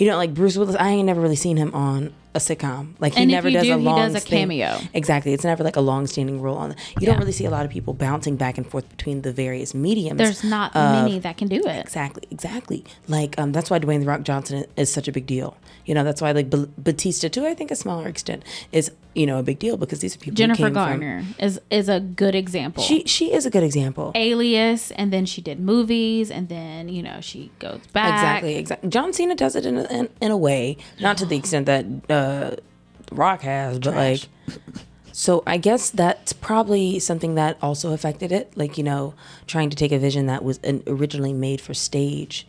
you know, like Bruce Willis. I ain't never really seen him on a sitcom. Like he And never does do, a he long does a cameo. Exactly. It's never like a long standing role on. The, You don't really see a lot of people bouncing back and forth between the various mediums. There's not of- many that can do it. Exactly, exactly. Like um, that's why Dwayne the Rock Johnson is such a big deal. You know, that's why like B- Bautista, too. I think a smaller extent, is you know a big deal because these are people. who Jennifer came from- Garner is is a good example. she she is a good example. Alias, and then she did movies, and then you know she goes back. Exactly, exactly. John Cena does it in a, in, in a way, not to the extent that uh, Rock has, but like. So I guess that's probably something that also affected it, like you know, trying to take a vision that was an, originally made for stage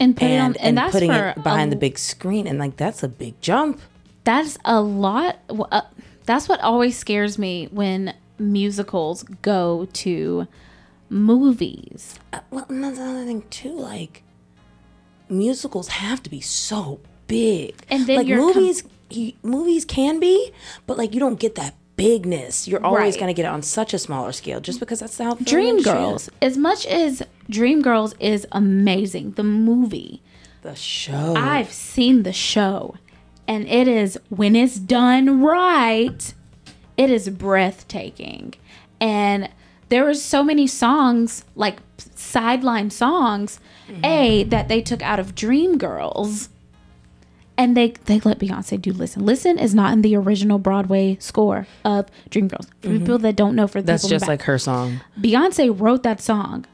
and put it on, and, and, and that's putting it behind a, the big screen, and like that's a big jump. That's a lot. Uh, that's what always scares me when musicals go to movies. Well, and that's another thing too. Like musicals have to be so big, And then like you're com- movies. you, movies can be, but like you don't get that bigness. You're always Right. gonna get it on such a smaller scale, just because that's how Dreamgirls, is. as much as Dreamgirls is amazing, the movie. The show. I've seen the show, and it is when it's done right, it is breathtaking. And there were so many songs, like sideline songs, mm-hmm. a that they took out of Dreamgirls, and they they let Beyonce do "Listen." "Listen" is not in the original Broadway score of Dreamgirls. For mm-hmm. people that don't know, for the that's just back. like her song. Beyonce wrote that song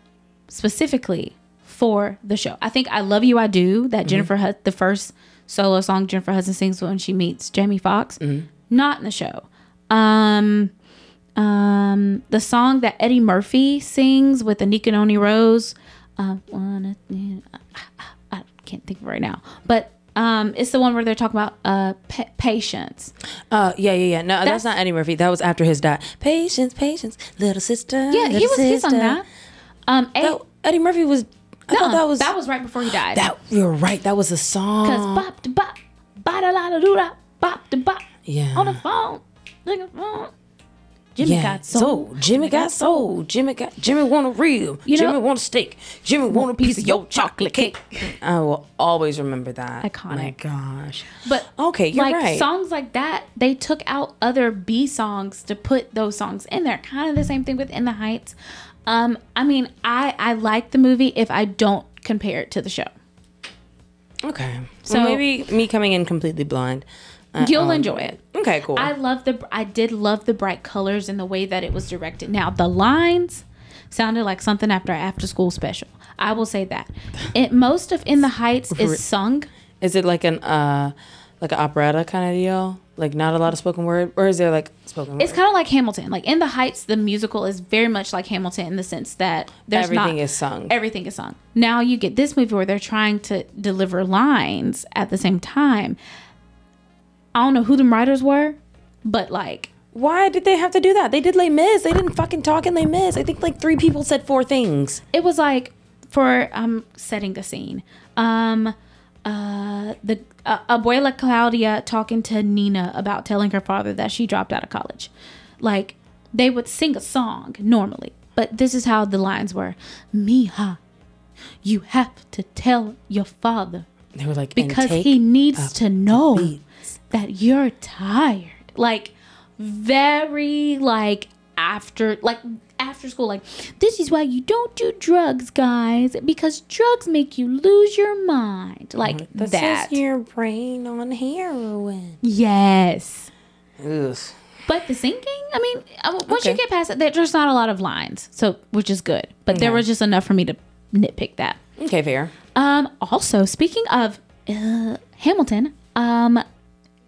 specifically for the show. I think "I Love You, I Do" that mm-hmm. Jennifer Hud- the first solo song Jennifer Hudson sings when she meets Jamie Foxx, not in the show. Um, um, the song that Eddie Murphy sings with Anika Noni Rose, uh, wanna, I can't think of it right now, but um, it's the one where they're talking about uh pa- patience. Uh, yeah, yeah, yeah. No, that's, That's- not Eddie Murphy. That was after his death. Patience, patience, little sister. Yeah, he little was his on sister. that. Um, No, Eddie Murphy was I Nuh-uh. that was that was right before he died. that. You're right. That was a song. Cause bop da bop, ba da la da doo da, bop da bop. Yeah. On the phone, the phone. Jimmy yeah. got soul. Jimmy got soul. Jimmy got. Jimmy want a rib. You know- Jimmy want a steak. Jimmy want a piece of your chocolate cake. I will always remember that. Iconic. My gosh. But Okay, you're like right. songs like that, they took out other B songs to put those songs in there. Kind of the same thing with In the Heights. Um, I mean, I I like the movie if I don't compare it to the show. Okay. So So- maybe me coming in completely blind. uh, You'll I'll enjoy it. Okay. Cool. I love the I did love the bright colors and the way that it was directed. Now the lines sounded like something after an after school special. I will say that. It most of In the Heights *laughs* is sung. Is it like an uh like an operetta kind of deal? Like not a lot of spoken word, or is there like spoken word? It's kind of like Hamilton. Like In the Heights, the musical is very much like Hamilton in the sense that there's Everything not, is sung. Everything is sung. Now you get this movie where they're trying to deliver lines at the same time. I don't know who the writers were, but like Why did they have to do that? They did Les Mis. They didn't fucking talk in Les Mis. I think like three people said four things. it was like for um setting the scene um uh the uh, abuela claudia talking to nina about telling her father that she dropped out of college like they would sing a song normally but this is how the lines were mija you have to tell your father They were like because he needs to know beats. that you're tired. Like very like after like after school like this is why you don't do drugs guys because drugs make you lose your mind like This that is your brain on heroin. yes Ugh. but the singing i mean uh, once you get past it there's not a lot of lines so which is good but there was just enough for me to nitpick that Okay, fair. Um, also, speaking of uh, Hamilton, um,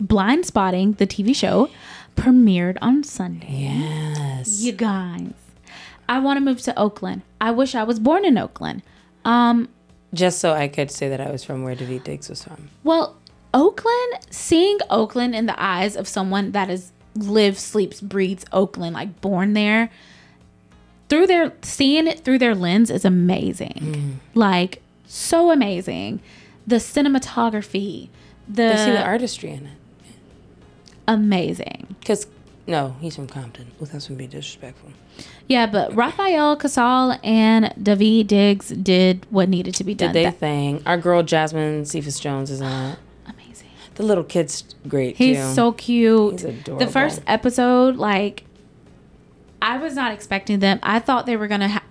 Blindspotting, the TV show, premiered on Sunday. Yes. You guys, I want to move to Oakland. I wish I was born in Oakland. Um, Just so I could say that I was from where Daveed Diggs was from. well, Oakland, seeing Oakland in the eyes of someone that is lives, sleeps, breathes Oakland, like born there, through their seeing it through their lens is amazing. Like so amazing. The cinematography, the, I see the artistry in it. amazing. Because, no, he's from Compton. Well, that's going to be disrespectful. Yeah, but Rafael Casal and Daveed Diggs did what needed to be done. Did they That- thing? Our girl Jasmine Cephas Jones is it. amazing. The little kid's great, He's too. so cute. He's adorable. The first episode, like, I was not expecting them. I thought they were gonna. Ha-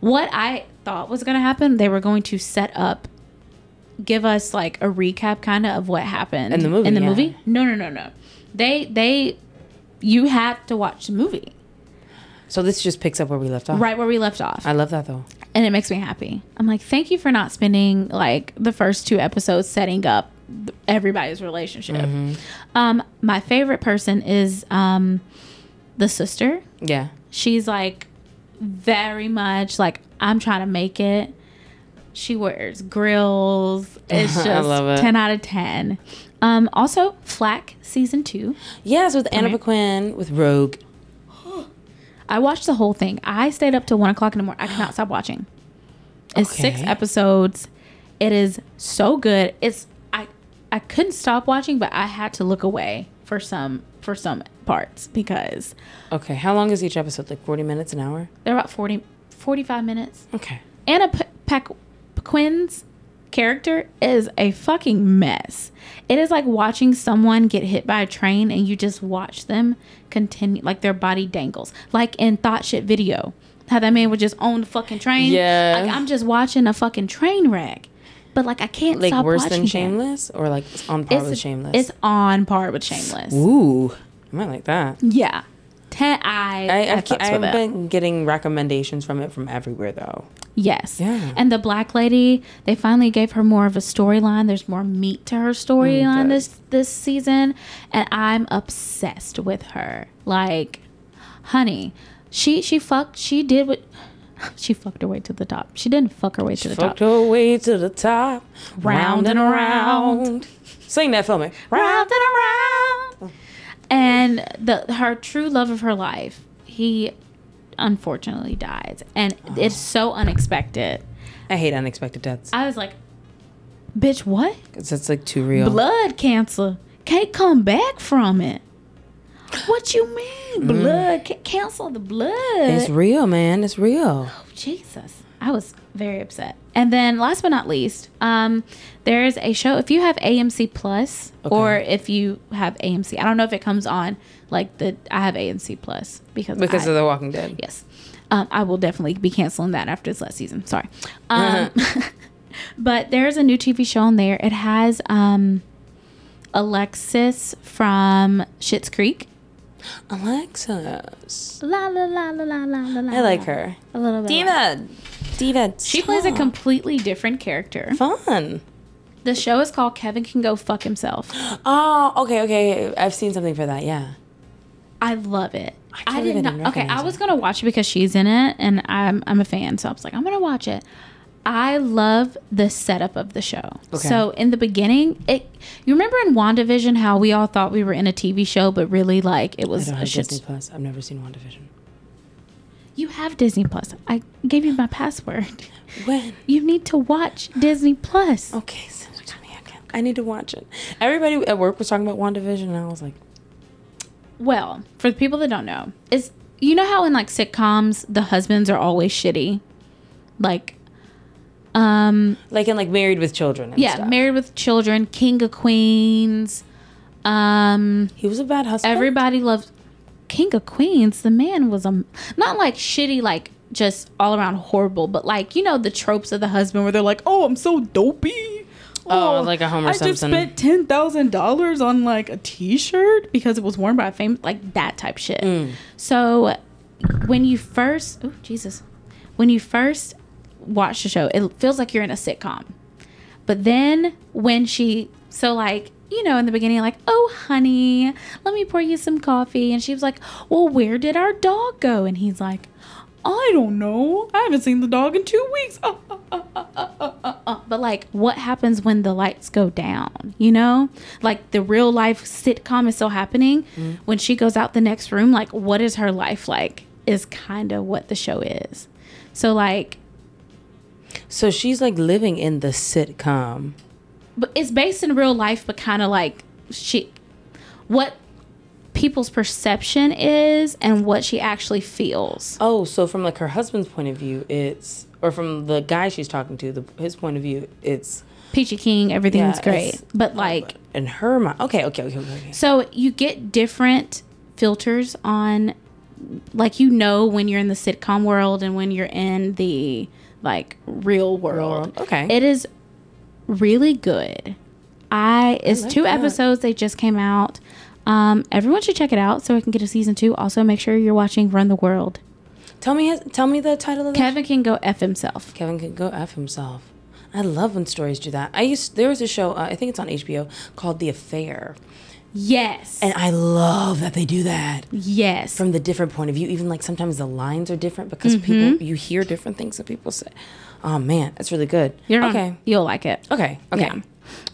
what I thought was gonna happen, they were going to set up, give us like a recap, kind of of what happened In the movie, In the yeah. movie, no, no, no, no. They they, you had to watch the movie So this just picks up where we left off. right where we left off. I love that, though. and it makes me happy. I'm like, thank you for not spending like the first two episodes setting up everybody's relationship. Um, my favorite person is um, the sister. Yeah. She's like very much like I'm trying to make it. She wears grills. *laughs* It's just it. ten out of ten. Um, also, Flack season two. Yes, with Anna Paquin, with Rogue. I watched the whole thing. I stayed up till one o'clock in the morning. I cannot stop watching. It's six episodes. It is so good. It's I I couldn't stop watching, but I had to look away for some for some parts because Okay, how long is each episode? Like 40 minutes, an hour? they're about 40, 45 minutes. Okay. Anna P- Pac- Paquin's character is a fucking mess. It is like watching someone get hit by a train and you just watch them continue, like their body dangles. Like in Thought Shit Video, how that man would just own the fucking train. Yeah. Like I'm just watching a fucking train wreck. But like I can't stop. Like stop worse watching than. Shameless? Or like on par It's, with Shameless? it's on par with Shameless. Ooh, I might like that. Yeah. Ten, I, I, I, with it. been getting recommendations from it from everywhere, though. Yes. Yeah. And the black lady, they finally gave her more of a storyline. There's more meat to her storyline mm, good. this this season, and I'm obsessed with her. Like, honey, she she fucked. She did what. *laughs* She fucked her way to the top. She didn't fuck her way to the top. She fucked her way to the top, Round and around. Sing that for me. round and around. Oh. And the her true love of her life, he unfortunately dies, and it's so unexpected. I hate unexpected deaths. I was like, bitch, what? Because it's like too real. Blood cancer can't come back from it. What you mean? Blood ca- cancel the blood. Mm. It's real, man. It's real. Oh Jesus. I was very upset. And then last but not least, um, there's a show if you have AMC Plus or if you have AMC. I don't know if it comes on like the I have AMC Plus because Because I, of The Walking Dead. Yes. Um, I will definitely be canceling that after this last season. Sorry. Um, *laughs* but there's a new TV show on there. It has um, Alexis from Schitt's Creek. Alexis. La la la la la la la. la. I like her. a little bit. Diva. Diva. She plays a completely different character. Fun. The show is called Kevin Can Go Fuck Himself. Oh, okay, okay. I've seen something for that. Yeah. I love it. I, did I not. didn't Okay, I was gonna watch it because she's in it, and I'm I'm a fan, so I was like, I'm gonna watch it. I love the setup of the show. Okay. So in the beginning, it you remember in WandaVision how we all thought we were in a TV show, but really like it was I don't have. Disney Plus. I've never seen WandaVision. You have Disney Plus. I gave you my password. When? You need to watch Disney Plus. Okay, send it to me again. I need to watch it. Everybody at work was talking about WandaVision, and I was like, Well, for the people that don't know, is you know how in like sitcoms the husbands are always shitty, like, um, like in like Married with Children. And yeah, stuff. Married with Children, King of Queens, um, He was a bad husband. everybody loved King of Queens. The man was a not like shitty, like just all around horrible, but like you know the tropes of the husband where they're like, oh, I'm so dopey. Oh, like a Homer I just Simpson. spent ten thousand dollars on like a T-shirt because it was worn by a famous, like that type shit. Mm. So when you first, oh Jesus, when you first watch the show, it feels like you're in a sitcom. But then when she, so like, you know, in the beginning, like, oh, honey, let me pour you some coffee. And she was like, well, where did our dog go? And he's like, I don't know. I haven't seen the dog in two weeks. Uh, uh, uh. But like, what happens when the lights go down? You know, like the real life sitcom is still happening. When she goes out the next room, like, what is her life like? Is kind of what the show is. So like, So she's like living in the sitcom. but it's based in real life, but kind of like she, what people's perception is and what she actually feels. Oh, so from like her husband's point of view, it's or from the guy she's talking to, the his point of view, it's Peachy King, everything's Yeah, great, but like. in her mind. Okay, okay, okay, okay. So you get different filters on, like you know when you're in the sitcom world and when you're in the like real world. world, okay. It is really good. I it's like two that. episodes. They just came out. Um, everyone should check it out so we can get a season two. Also, make sure you're watching Run the World. Tell me, his, tell me the title of that. Kevin can go f himself. Kevin can go f himself. I love when stories do that. I used there was a show uh, I think it's on HBO called The Affair, Yes. and I love that they do that yes. from the different point of view. Even like sometimes the lines are different because Mm-hmm. people you hear different things that people say. Oh man, that's really good. You're okay. You'll like it. Okay. Okay. Yeah.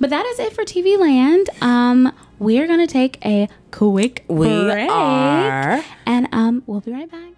But that is it for TV Land. Um, we're gonna take a quick We break, are. and um, we'll be right back.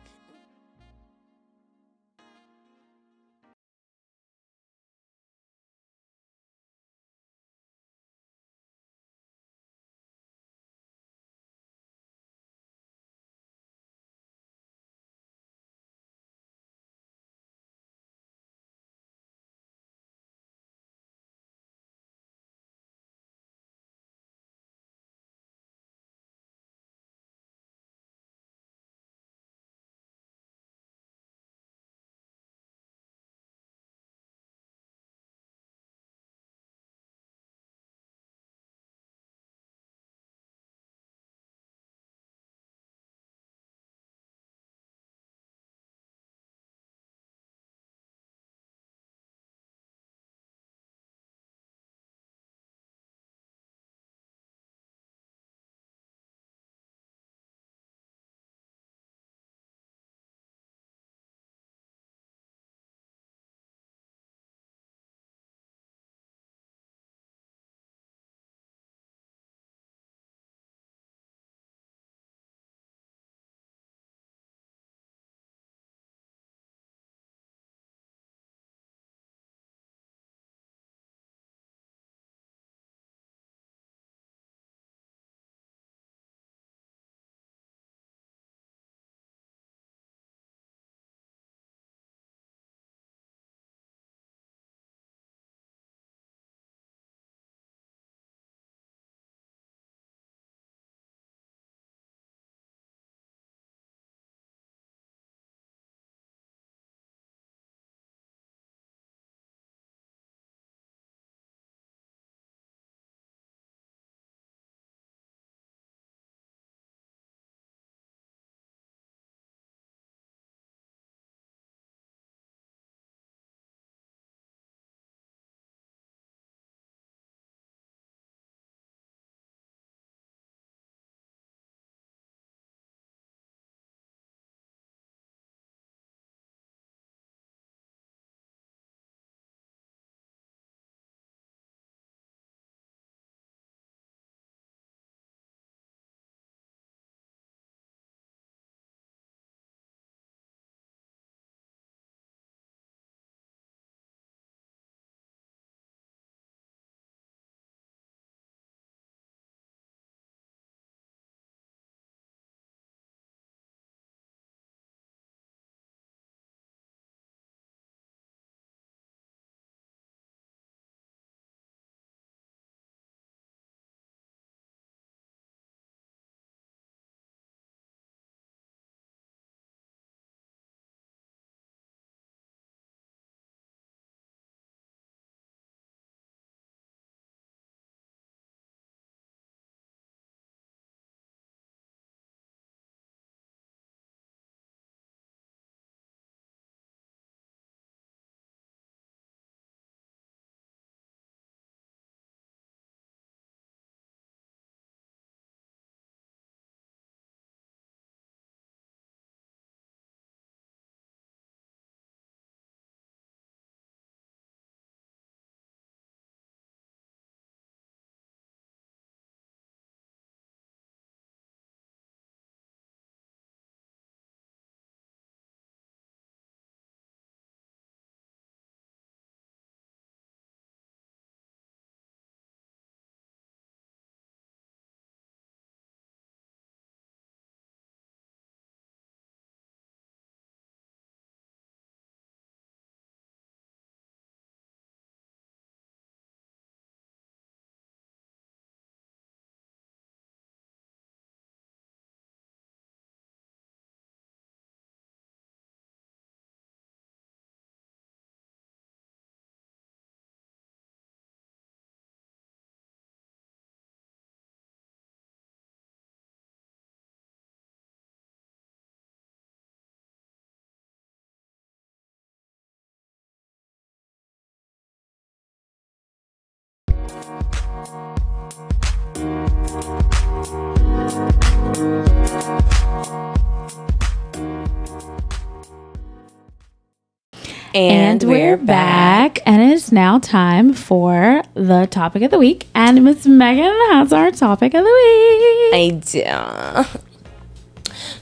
And we're back, and it's now time for the topic of the week. And Miss Megan has our topic of the week. I do.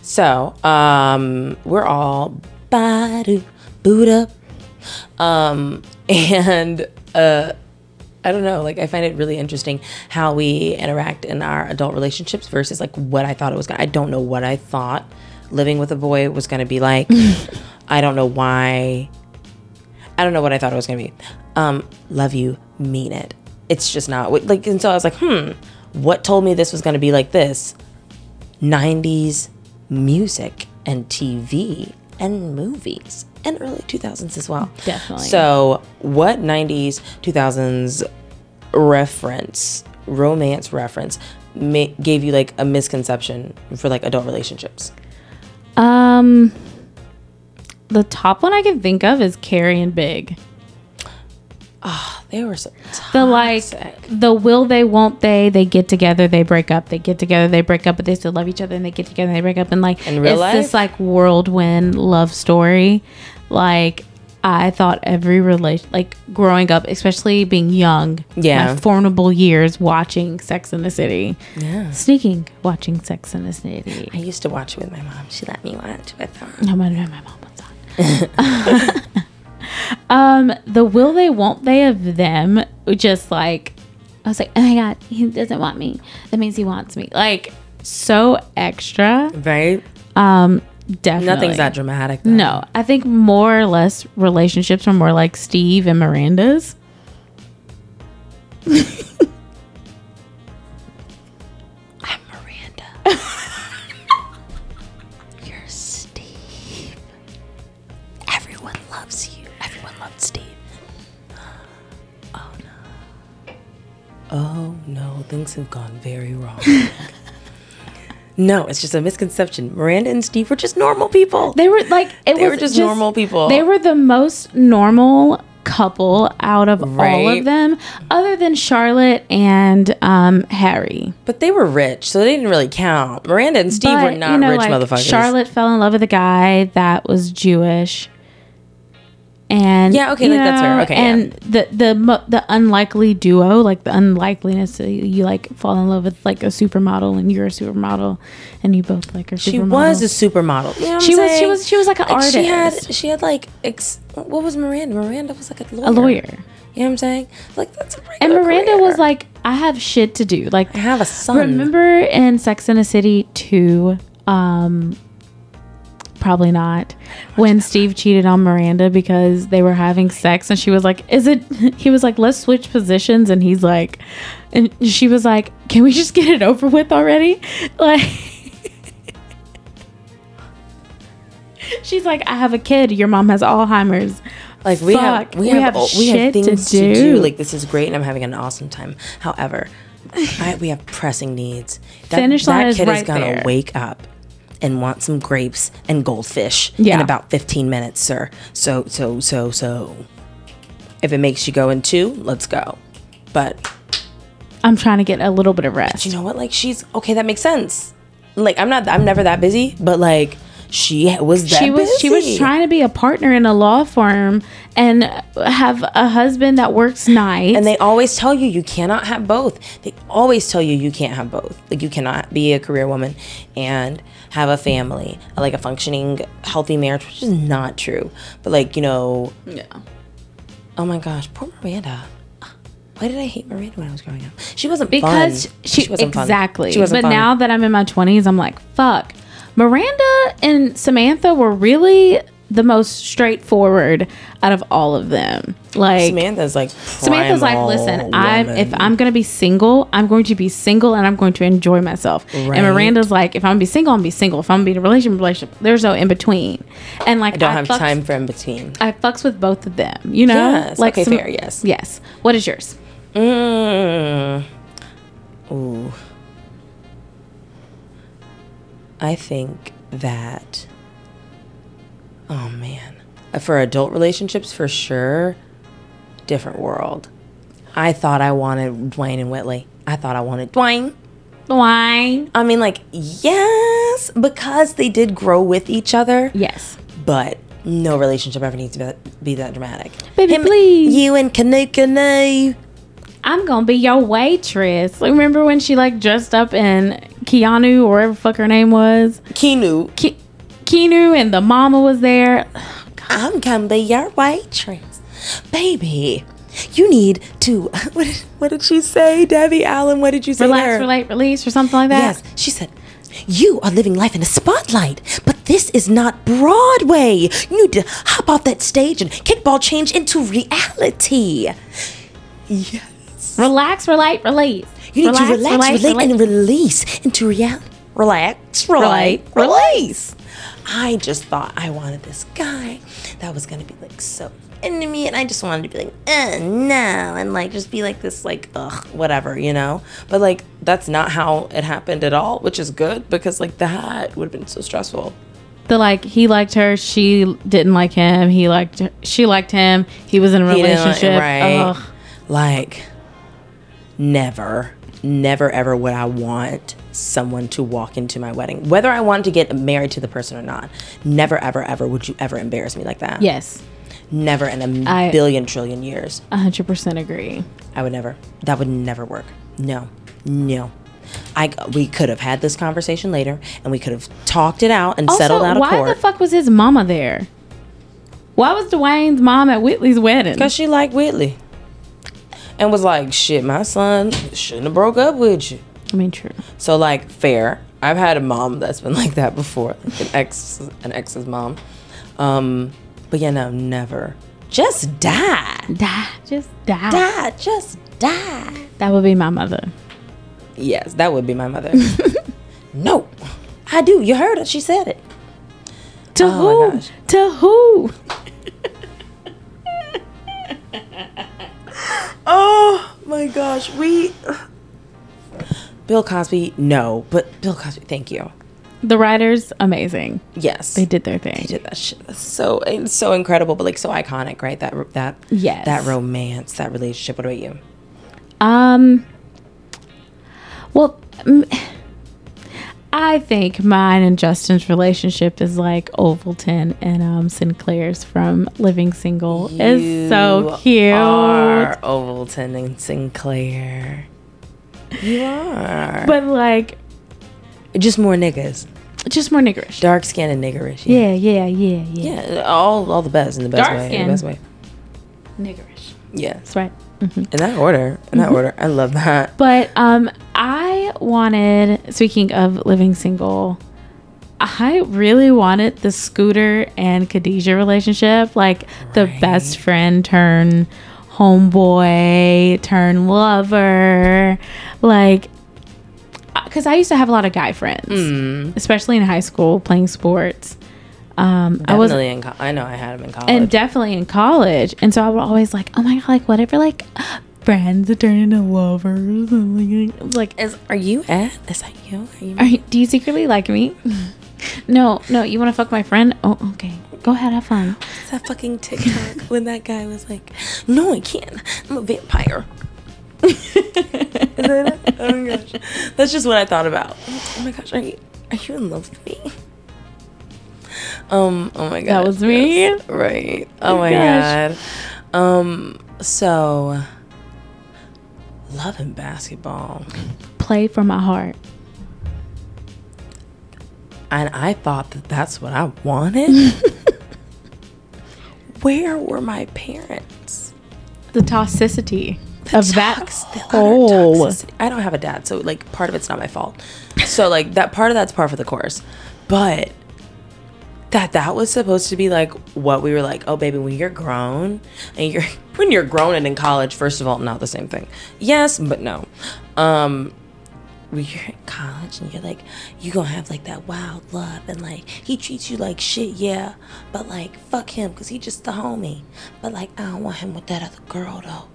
So, um, we're all badu up. Um, and uh I don't know, like I find it really interesting how we interact in our adult relationships versus like what I thought it was gonna I don't know what I thought living with a boy was gonna be like. *laughs* I don't know why I don't know what I thought it was gonna be. Um, love you, mean it. It's just not what- like. And so I was like, hmm, what told me this was gonna be like this? '90s music and TV and movies and early 2000s as well. Definitely. So, what '90s, 2000s reference, romance reference, ma- gave you like a misconception for like adult relationships? Um, the top one I can think of is Carrie and Big. Oh, they were so The like, the will they, won't they? They get together, they break up. They get together, they break up, but they still love each other. And they get together, and they break up. And like, In real it's life? this like whirlwind love story. Like, I thought every relation, like growing up, especially being young, Yeah. my formidable years watching Sex in the City, Yeah. sneaking watching Sex in the City. I used to watch it with my mom. She let me watch with her. No matter my mom. *laughs* um, the will they, won't they of them, just like I was like, oh my god, he doesn't want me. That means he wants me. Like so extra. Right? Um, definitely Nothing's that dramatic. Though. No, I think more or less relationships are more like Steve and Miranda's. *laughs* I'm Miranda. *laughs* Oh no, things have gone very wrong. *laughs* no, it's just a misconception. Miranda and Steve were just normal people. They were like it They was were just normal people. They were the most normal couple out of all of them, other than Charlotte and um, Harry. But they were rich, so they didn't really count. Miranda and Steve were But, not you know, rich like, motherfuckers. Charlotte fell in love with a guy that was Jewish. And Yeah, okay, like, that's fair. Okay, yeah. and the the the unlikely duo, like the unlikeliness, that you, like fall in love with like a supermodel, and you're a supermodel, and you both like her. she was a supermodel. You know She was- she was- she was like an artist. She had she had like ex, what was Miranda? Miranda was like a lawyer. a lawyer. You know what I'm saying? Like that's a And Miranda career. was like, I have shit to do. Like, I have a son. remember in Sex and the City 2, um, probably not, when Steve cheated on Miranda because they were having sex and she was like, Is it, *laughs* he was like, Let's switch positions. And he's like, and she was like, Can we just get it over with already? *laughs* Like, she's like, I have a kid. Your mom has Alzheimer's. Like we have we, we have, have we have shit to things to do. do. Like this is great, and I'm having an awesome time. However, *laughs* I, we have pressing needs. That, Finish line that is kid is right gonna there. wake up and want some grapes and goldfish in about 15 minutes, sir. So so so so. If it makes you go in two, let's go. But I'm trying to get a little bit of rest. you know what? Like she's okay. That makes sense. Like I'm not. I'm never that busy. But like she was that she was she was trying to be a partner in a law firm and have a husband that works nights. And they always tell you you cannot have both. They always tell you you can't have both. Like you cannot be a career woman and have a family, like a functioning, healthy marriage, which is not true. But like you know, yeah. oh my gosh, poor Miranda. Why did I hate Miranda when I was growing up? She wasn't because fun. she, wasn't fun. exactly. She wasn't but fun. now that I'm in my 20s, I'm like, fuck. Miranda and Samantha were really the most straightforward out of all of them. Like Samantha's like Samantha's like, listen, I'm if. I'm gonna be single, I'm going to be single and I'm going to enjoy myself. Right. And Miranda's like, if I'm gonna be single, I'm gonna be single. If I'm gonna be in a relationship, relationship. There's no in between. And like I don't have fucks- time for in between. I fucks with both of them. You know, Yes, okay, fair, yes. yes. What is yours? Mm. Ooh. I think that. Oh man. For adult relationships, for sure, different world. I thought I wanted Dwayne and Whitley. I thought I wanted Dwayne. Wine. I mean, like, yes, because they did grow with each other, Yes. but No relationship ever needs to be that, be that dramatic. Baby, please. You and Canoe Canoe. I'm gonna be your waitress. Remember when she like dressed up in Keanu or whatever the fuck her name was? Kinu. Ke- Keanu and the mama was there. I'm gonna be your waitress. Baby, you need to. *laughs* What did, what did she say, Debbie Allen? What did you say? Relax, relate, release, or something like that. Yes, she said, You are living life in the spotlight, but this is not Broadway. You need to hop off that stage and kickball change into reality. Yes. Relax, relate, release. You need to relax, relate, and release into reality. Relax, relate, release. I just thought I wanted this guy that was gonna be like so into me, and I just wanted to be like, uh, no, and like just be like this, like, ugh, whatever, you know. But like that's not how it happened at all, which is good because like that would have been so stressful. the like he liked her, she didn't like him. He liked her, she liked him. He was in a He didn't like- relationship. right? Ugh. Like, never, never, ever would I want someone to walk into my wedding, whether I wanted to get married to the person or not. Never, ever, ever would you ever embarrass me like that. Yes, Never in a I- billion trillion years. hundred percent agree. I would never. That would never work. No, no. I we could have had this conversation later, and we could have talked it out and settled out of why court. the fuck was his mama there? Why was Dwayne's mom at Whitley's wedding? Because she liked Whitley. And was like, shit, my son shouldn't have broke up with you. I mean, true. So like fair. I've had a mom that's been *laughs* like that before, like an ex an ex's mom. Um, but yeah, no, never. Just die. Die, just die. Die. Just die. That would be my mother. Yes, that would be my mother. *laughs* no. I do. You heard it. She said it. To Oh who? To who? *laughs* Oh my gosh. We Bill Cosby, no, but Bill Cosby, thank you. The writers, amazing. Yes. They did their thing. They did that shit. That's so so incredible, but like so iconic, right? That that Yes. that romance, that relationship. What about you? Um. Well, I think mine and Justin's relationship is like Overton and um, Synclaire's from Living Single. It's so cute. Are Overton and Sinclair. You are. But like, just more niggas. just more niggerish. Dark skin and niggerish. Yeah, yeah, yeah, yeah. Yeah, all all the best in the best Dark way. In the best way. Niggerish. Yeah. That's right. In that order. In that order. I love that. But um, I wanted. Speaking of living single, I really wanted the Scooter and Khadijah relationship, like the best friend turn homeboy turn lover, like. Because I used to have a lot of guy friends, especially in high school playing sports. Um, I was Definitely in co- I know I had them in college. and definitely in college. And so I would always like, oh my god, like whatever, like friends turn into lovers. Like, *laughs* like is are you at? Is that you? Are you are you, do you secretly like me? *laughs* no, no, you want to fuck my friend? Oh, okay, go ahead, have fun. That fucking TikTok when that guy was like, "No, I can't. I'm a vampire." *laughs* *laughs* oh my gosh, that's just what I thought about. Oh my gosh, are you are you in love with me? Um. Oh my god. That was me? yes, right. Oh my gosh. god. Um. So, love and basketball, Play for my heart. and I thought that that's what I wanted. *laughs* Where were my parents? The toxicity of that Tox- the utter whole. I don't have a dad, so like part of it's not my fault. So like that part of that's par for the course. But that that was supposed to be like what we were like, oh baby, when you're grown and you're *laughs* when you're grown and in college, first of all, not the same thing. Yes, but no. Um you're in college and you're like, you gonna have like that wild love and like he treats you like shit, yeah. But like fuck him because he just the homie. But like I don't want him with that other girl though.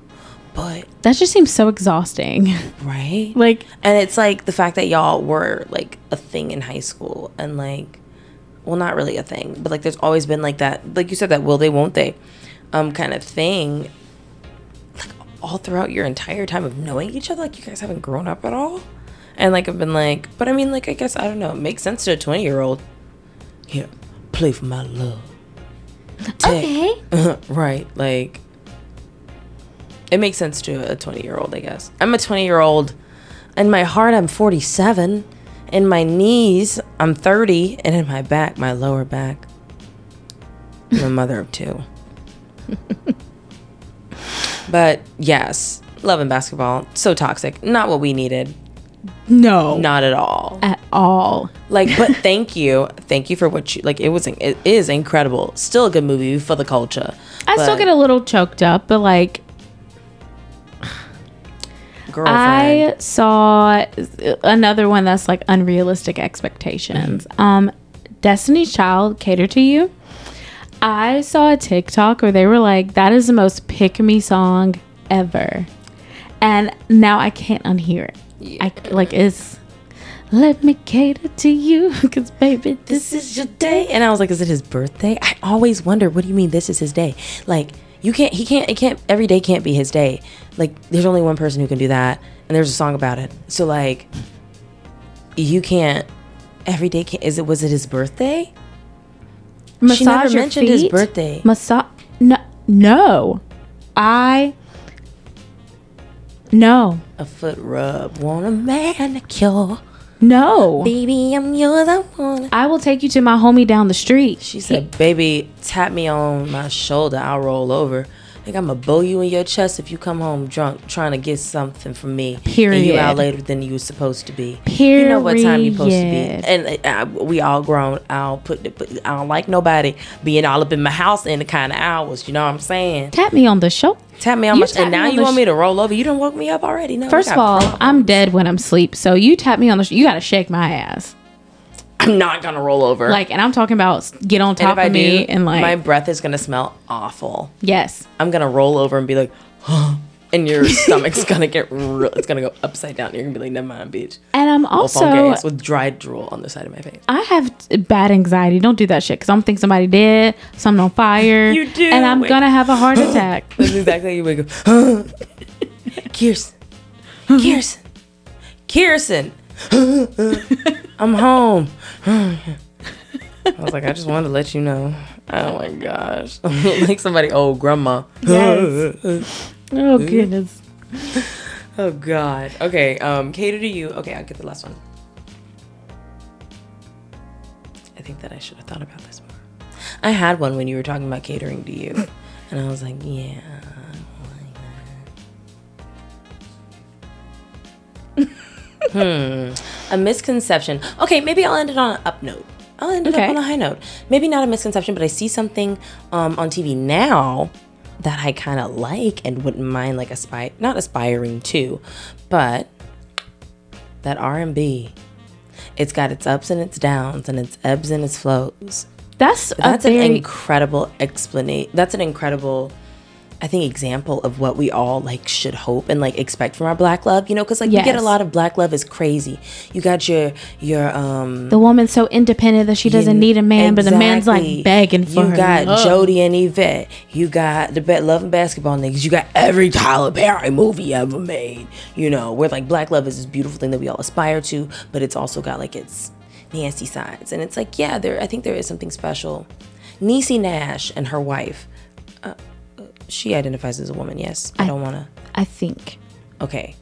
But That just seems so exhausting. *laughs* right? like, And it's like the fact that y'all were like a thing in high school and like well not really a thing, but like there's always been like that like you said that will they won't they um kind of thing like all throughout your entire time of knowing each other like you guys haven't grown up at all. And like I've been like but I mean like I guess I don't know, it makes sense to a 20 year old. Here, play for my love. Okay. *laughs* right. Like, it makes sense to a 20 year old, I guess. I'm a 20 year old. In my heart, I'm 47. In my knees, I'm 30. And in my back, my lower back, I'm a mother of two. *laughs* but yes, love and basketball, so toxic. Not what we needed. No. Not at all. At all. Like, but *laughs* thank you, thank you for what you like. It was, it is incredible. Still a good movie for the culture. I still get a little choked up, but like girlfriend. I saw another one that's like unrealistic expectations. Um, Destiny's Child cater to you. I saw a TikTok where they were like, "That is the most pick me song ever," and now I can't unhear it. I like it's. Let me cater to you, *laughs* cause baby, this is your day. and I was like, is it his birthday? I always wonder, what do you mean this is his day? Like, you can't, he can't, it can't, every day can't be his day. Like, there's only one person who can do that, and there's a song about it. So, like, you can't, every day can't, is it, was it his birthday? Massage she never mentioned his birthday. Massage? No, no. I no, A foot rub, want a manicure. no. Baby, I'm yours, I wanna. I will take you to my homie down the street. She said, baby, tap me on my shoulder, I'll roll over. Like I'm gonna bow you in your chest if you come home drunk trying to get something from me. Period. And you out later than you were supposed to be. Period. You know what time you're supposed to be. And uh, we all grown. I don't put, the- put I don't like nobody being all up in my house in the kind of hours. You know what I'm saying? Tap me on the shoulder. Tap me on You my and now you want sh- me to roll over? You don't woke me up already. No. First of all, problems. I'm dead when I'm asleep. So you tap me on the. Sh- you gotta shake my ass. I'm not gonna roll over. Like, and I'm talking about get on top if I of me do, and like my breath is gonna smell awful. yes. I'm gonna roll over and be like, *gasps* and your *laughs* stomach's gonna get real. It's gonna go upside down. You're gonna be like, never mind, bitch. And I'm also with dried drool on the side of my face. I have bad anxiety. Don't do that shit because I'm think somebody dead, something on fire. You do. and I'm Wait. gonna have a heart *gasps* attack. That's exactly how you wake up. Kirsten, Kirsten, Kirsten. *laughs* I'm home. I was like, I just wanted to let you know. Oh my gosh, *laughs* like somebody old grandma. Yes. oh goodness. Oh God. Okay. Um, cater to you. Okay, I'll get the last one. I think that I should have thought about this more. I had one when you were talking about catering to you, and I was like, yeah. Hmm. A misconception. Okay, maybe I'll end it on an up note. I'll end it Okay. up on a high note. Maybe not a misconception, but I see something um, on TV now that I kind of like and wouldn't mind like aspire not aspiring to, but that R&B. It's got its ups and its downs and its ebbs and its flows. That's That's an very incredible explanation. That's an incredible I think example of what we all like should hope and like expect from our black love, you know, cuz like you get a lot of black love is crazy. You got your your um the woman's so independent that she doesn't need a man, but the man's like begging for You her got love. Jody and Yvette. You got the bet love and basketball niggas. You got every Tyler Perry movie ever made. You know, where like black love is this beautiful thing that we all aspire to, but it's also got like its nasty sides. And it's like, yeah, there. I think there is something special. Niecy Nash and her wife. Uh, she identifies as a woman. Yes, I, don't want to. I think, Okay,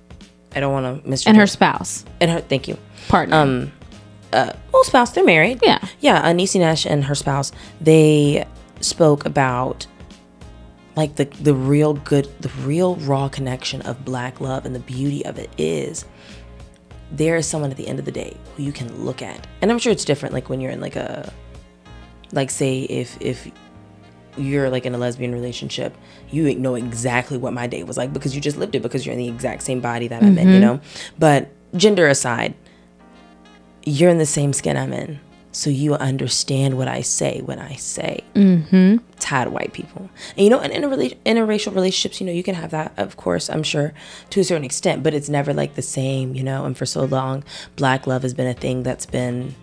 I don't want to miss. and her spouse and her. Thank you partner. um uh well spouse they're married Yeah. yeah uh, Niecy Nash and her spouse they spoke about like the the real good the real raw connection of black love and the beauty of it is there is someone at the end of the day who you can look at and i'm sure it's different like when you're in like a like say if if you're like in a lesbian relationship, you know exactly what my day was like because you just lived it because you're in the exact same body that I'm in, you mm-hmm. know? But gender aside, you're in the same skin I'm in. So you understand what I say when I say mm-hmm. tired of white people. And you know, in, in, interracial relationships, you know, you can have that, of course, I'm sure, to a certain extent, but it's never like the same, you know? And for so long, black love has been a thing that's been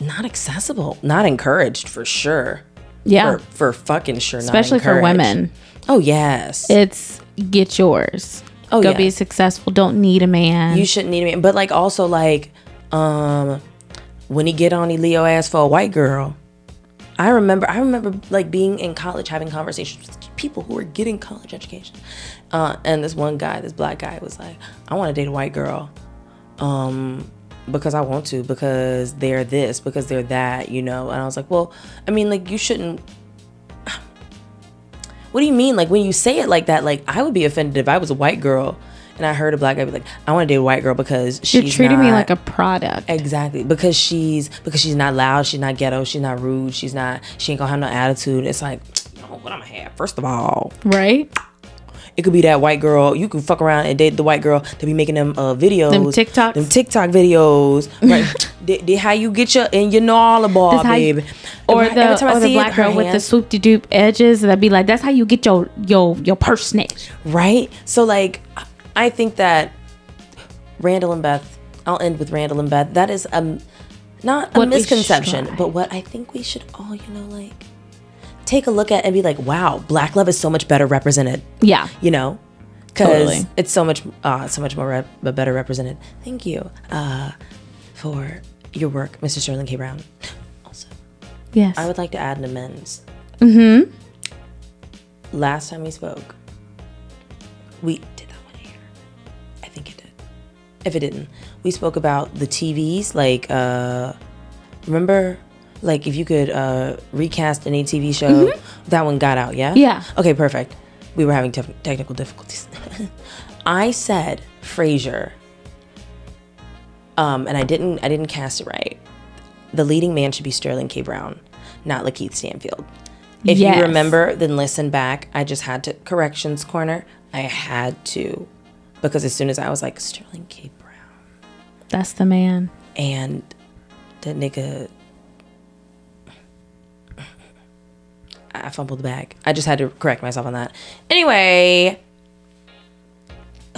not accessible, not encouraged for sure yeah, for, for fucking sure. not especially for women. Oh yes, It's get yours. Oh, Go yeah. be successful. Don't need a man. you shouldn't need a man. But like also like, um, when he get on he Leo ass for a white girl, I remember I remember like being in college having conversations with people who were getting college education. Uh, and this one guy, this black guy was like, I want to date a white girl. Um because I want to, because they're this, because they're that, you know. And I was like, well, I mean, like you shouldn't *sighs* what do you mean? Like when you say it like that, like I would be offended if I was a white girl and I heard a black guy be like, I want to date a white girl because she's You're treating me like a product. Exactly. Because she's because she's not loud, she's not ghetto, she's not rude, she's not she ain't gonna have no attitude. It's like, *tsk* what I'm gonna have? First of all, Right? It could be that white girl. You can fuck around and date the white girl to be making them uh videos. Them TikToks? Them TikTok videos. *laughs* Right. they, they how you get your and your gnarly ball, That's how you- baby. Or Every- the every or the black girl with the swoop de doop edges that'd be like that's how you get your your your purse snatched. right? So like I think that Randall and Beth, I'll end with Randall and Beth. That is um not a What we misconception, but what I think we should all, you know, like take a look at and be like, wow, black love is so much better represented, Yeah. you know? Because Totally. it's so much, uh, so much more rep- but better represented. Thank you uh, for your work, Mr. Sterling K. Brown. Also, Yes. I would like to add an amends. Mm-hmm. Last time we spoke, we did that one here. I think it did. If it didn't, we spoke about the TVs. Like, uh, remember, like if you could uh, recast any TV show, that one got out. Yeah. Mm-hmm. Yeah. Okay. Perfect. We were having tef- technical difficulties. *laughs* I said Frasier. Um, and I didn't. I didn't cast it right. The leading man should be Sterling K. Brown, not LaKeith Stanfield. If Yes. you remember, then listen back. I just had to corrections corner. I had to because as soon as I was like Sterling K. Brown that's the man. and that nigga, I fumbled the bag. I just had to correct myself on that. Anyway,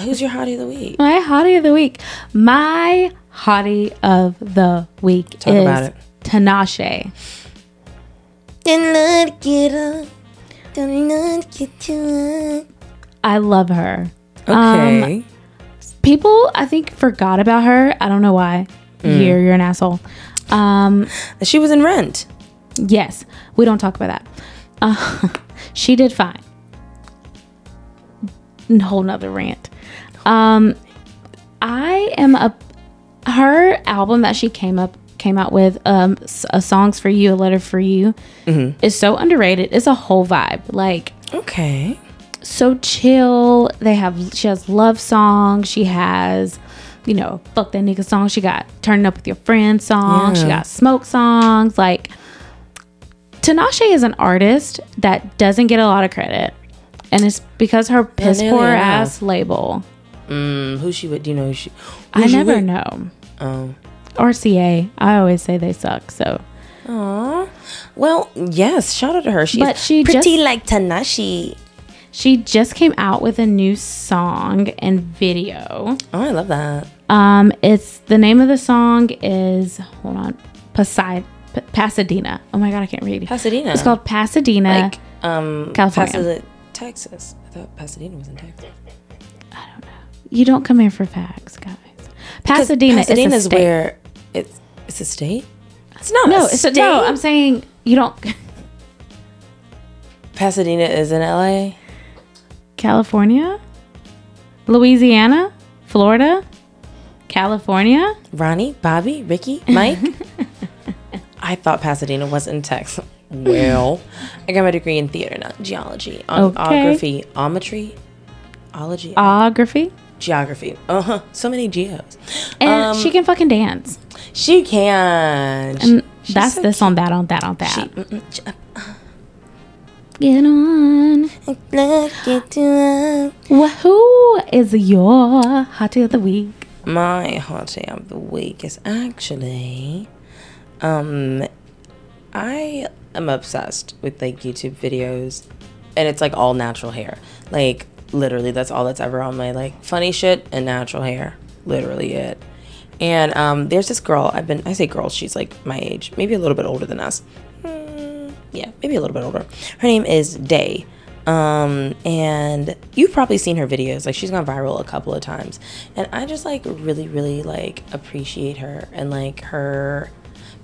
who's your hottie of the week? My hottie of the week. My hottie of the week Talk is about it. Tinashe. I love her. Um, Okay. people, I think, forgot about her. I don't know why. Mm. Here, you're an asshole. Um, she was in Rent. yes, we don't talk about that. Uh, *laughs* she did fine. Whole nother rant. Um, I am a her album that she came up came out with um a songs for you a letter for you Mm-hmm. is so underrated it's a whole vibe like Okay. so chill. They have she has love songs. She has, you know, fuck that nigga song. She got turning up with your friends song. She got smoke songs. Like Tinashe is an artist that doesn't get a lot of credit. And it's because her piss poor ass label. Mm, who she with? Do you know who she? I she never with? know. Oh. RCA. I always say they suck. So Aw. Well, yes. Shout out to her. She's But she pretty just- like Tinashe. she just came out with a new song and video. Oh, I love that. Um, it's the name of the song is hold on, Pasai, P- Pasadena. Oh my god, I can't read. Pasadena. It's called Pasadena. like um California. Pasadena, Texas. I thought Pasadena was in Texas. I don't know. You don't come here for facts, guys. Pasadena, Pasadena is is a state. where it's it's a state. It's not. no, a it's state. a, no. I'm saying you don't. *laughs* Pasadena is in LA. California, Louisiana, Florida, California. Ronnie, Bobby, Ricky, Mike. *laughs* I thought Pasadena was in Texas. *laughs* Well, I got my degree in theater, not geology. Okay. Geography, ometry, ology, Geography, geography. Uh huh. So many geos. and Um, she can fucking dance. She can. And She's that's so this on that on that on that. She, mm, mm, she- Get on. Look at you. Well, who is your hottie of the week? My hottie of the week is actually, um, I am obsessed with like YouTube videos, and it's like all natural hair. Like literally, that's all that's ever on my like funny shit and natural hair. Literally it. And um, there's this girl. I've been. I say girl. She's like my age, maybe a little bit older than us. Hmm, yeah, maybe a little bit older. Her name is Day. Um, and you've probably seen her videos. Like she's gone viral a couple of times. And I just like really, really like appreciate her and like her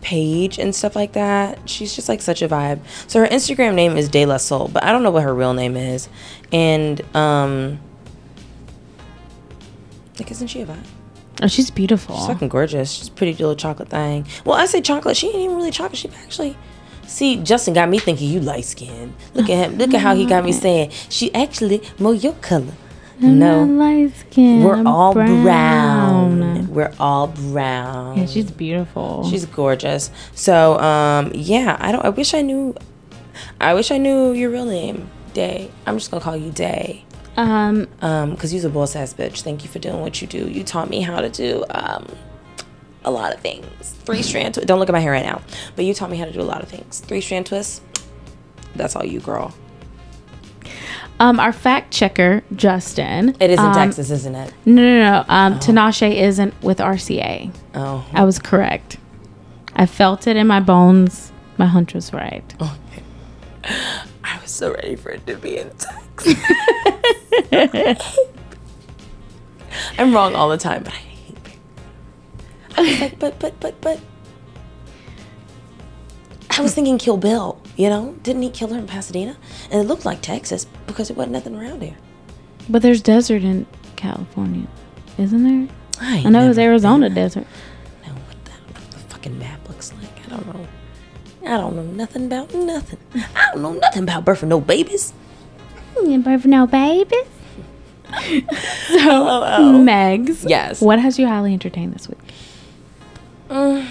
page and stuff like that. She's just like such a vibe. So her Instagram name is De La Soul, but I don't know what her real name is. And um like isn't she a vibe? Oh, she's beautiful. She's fucking gorgeous. She's a pretty little chocolate thing. Well, I say chocolate. She ain't even really chocolate. She actually. See, Justin got me thinking you light skinned. Look at him. Look at how he got me saying she actually more your color. No, light skin. we're I'm all brown. We're all brown. Yeah, she's beautiful. She's gorgeous. So, um, yeah, I don't. I wish I knew. I wish I knew your real name, Day. I'm just gonna call you Day. um Um, cause you're a boss ass bitch. Thank you for doing what you do. You taught me how to do um a lot of things. Three strand twist. Don't look at my hair right now, but you taught me how to do a lot of things. Three strand twists. That's all you, girl. Um our fact checker Justin. It is in um, Texas, isn't it? No, no, no. Um, Tinashe isn't with RCA. Oh, I was correct. I felt it in my bones. My hunch was right. *laughs* I was so ready for it to be in Texas. *laughs* I'm wrong all the time, but I hate it. I was like, but, but, but, but. I was thinking Kill Bill, you know? Didn't he kill her in Pasadena? And it looked like Texas because it wasn't nothing around here. But there's desert in California, isn't there? I, I know it's Arizona desert. know what the, what the fucking map looks like. I don't know. I don't know nothing about nothing. I don't know nothing about birth of no babies. Birth no babies. *laughs* so, Megs. Yes. What has you highly entertained this week? Mm,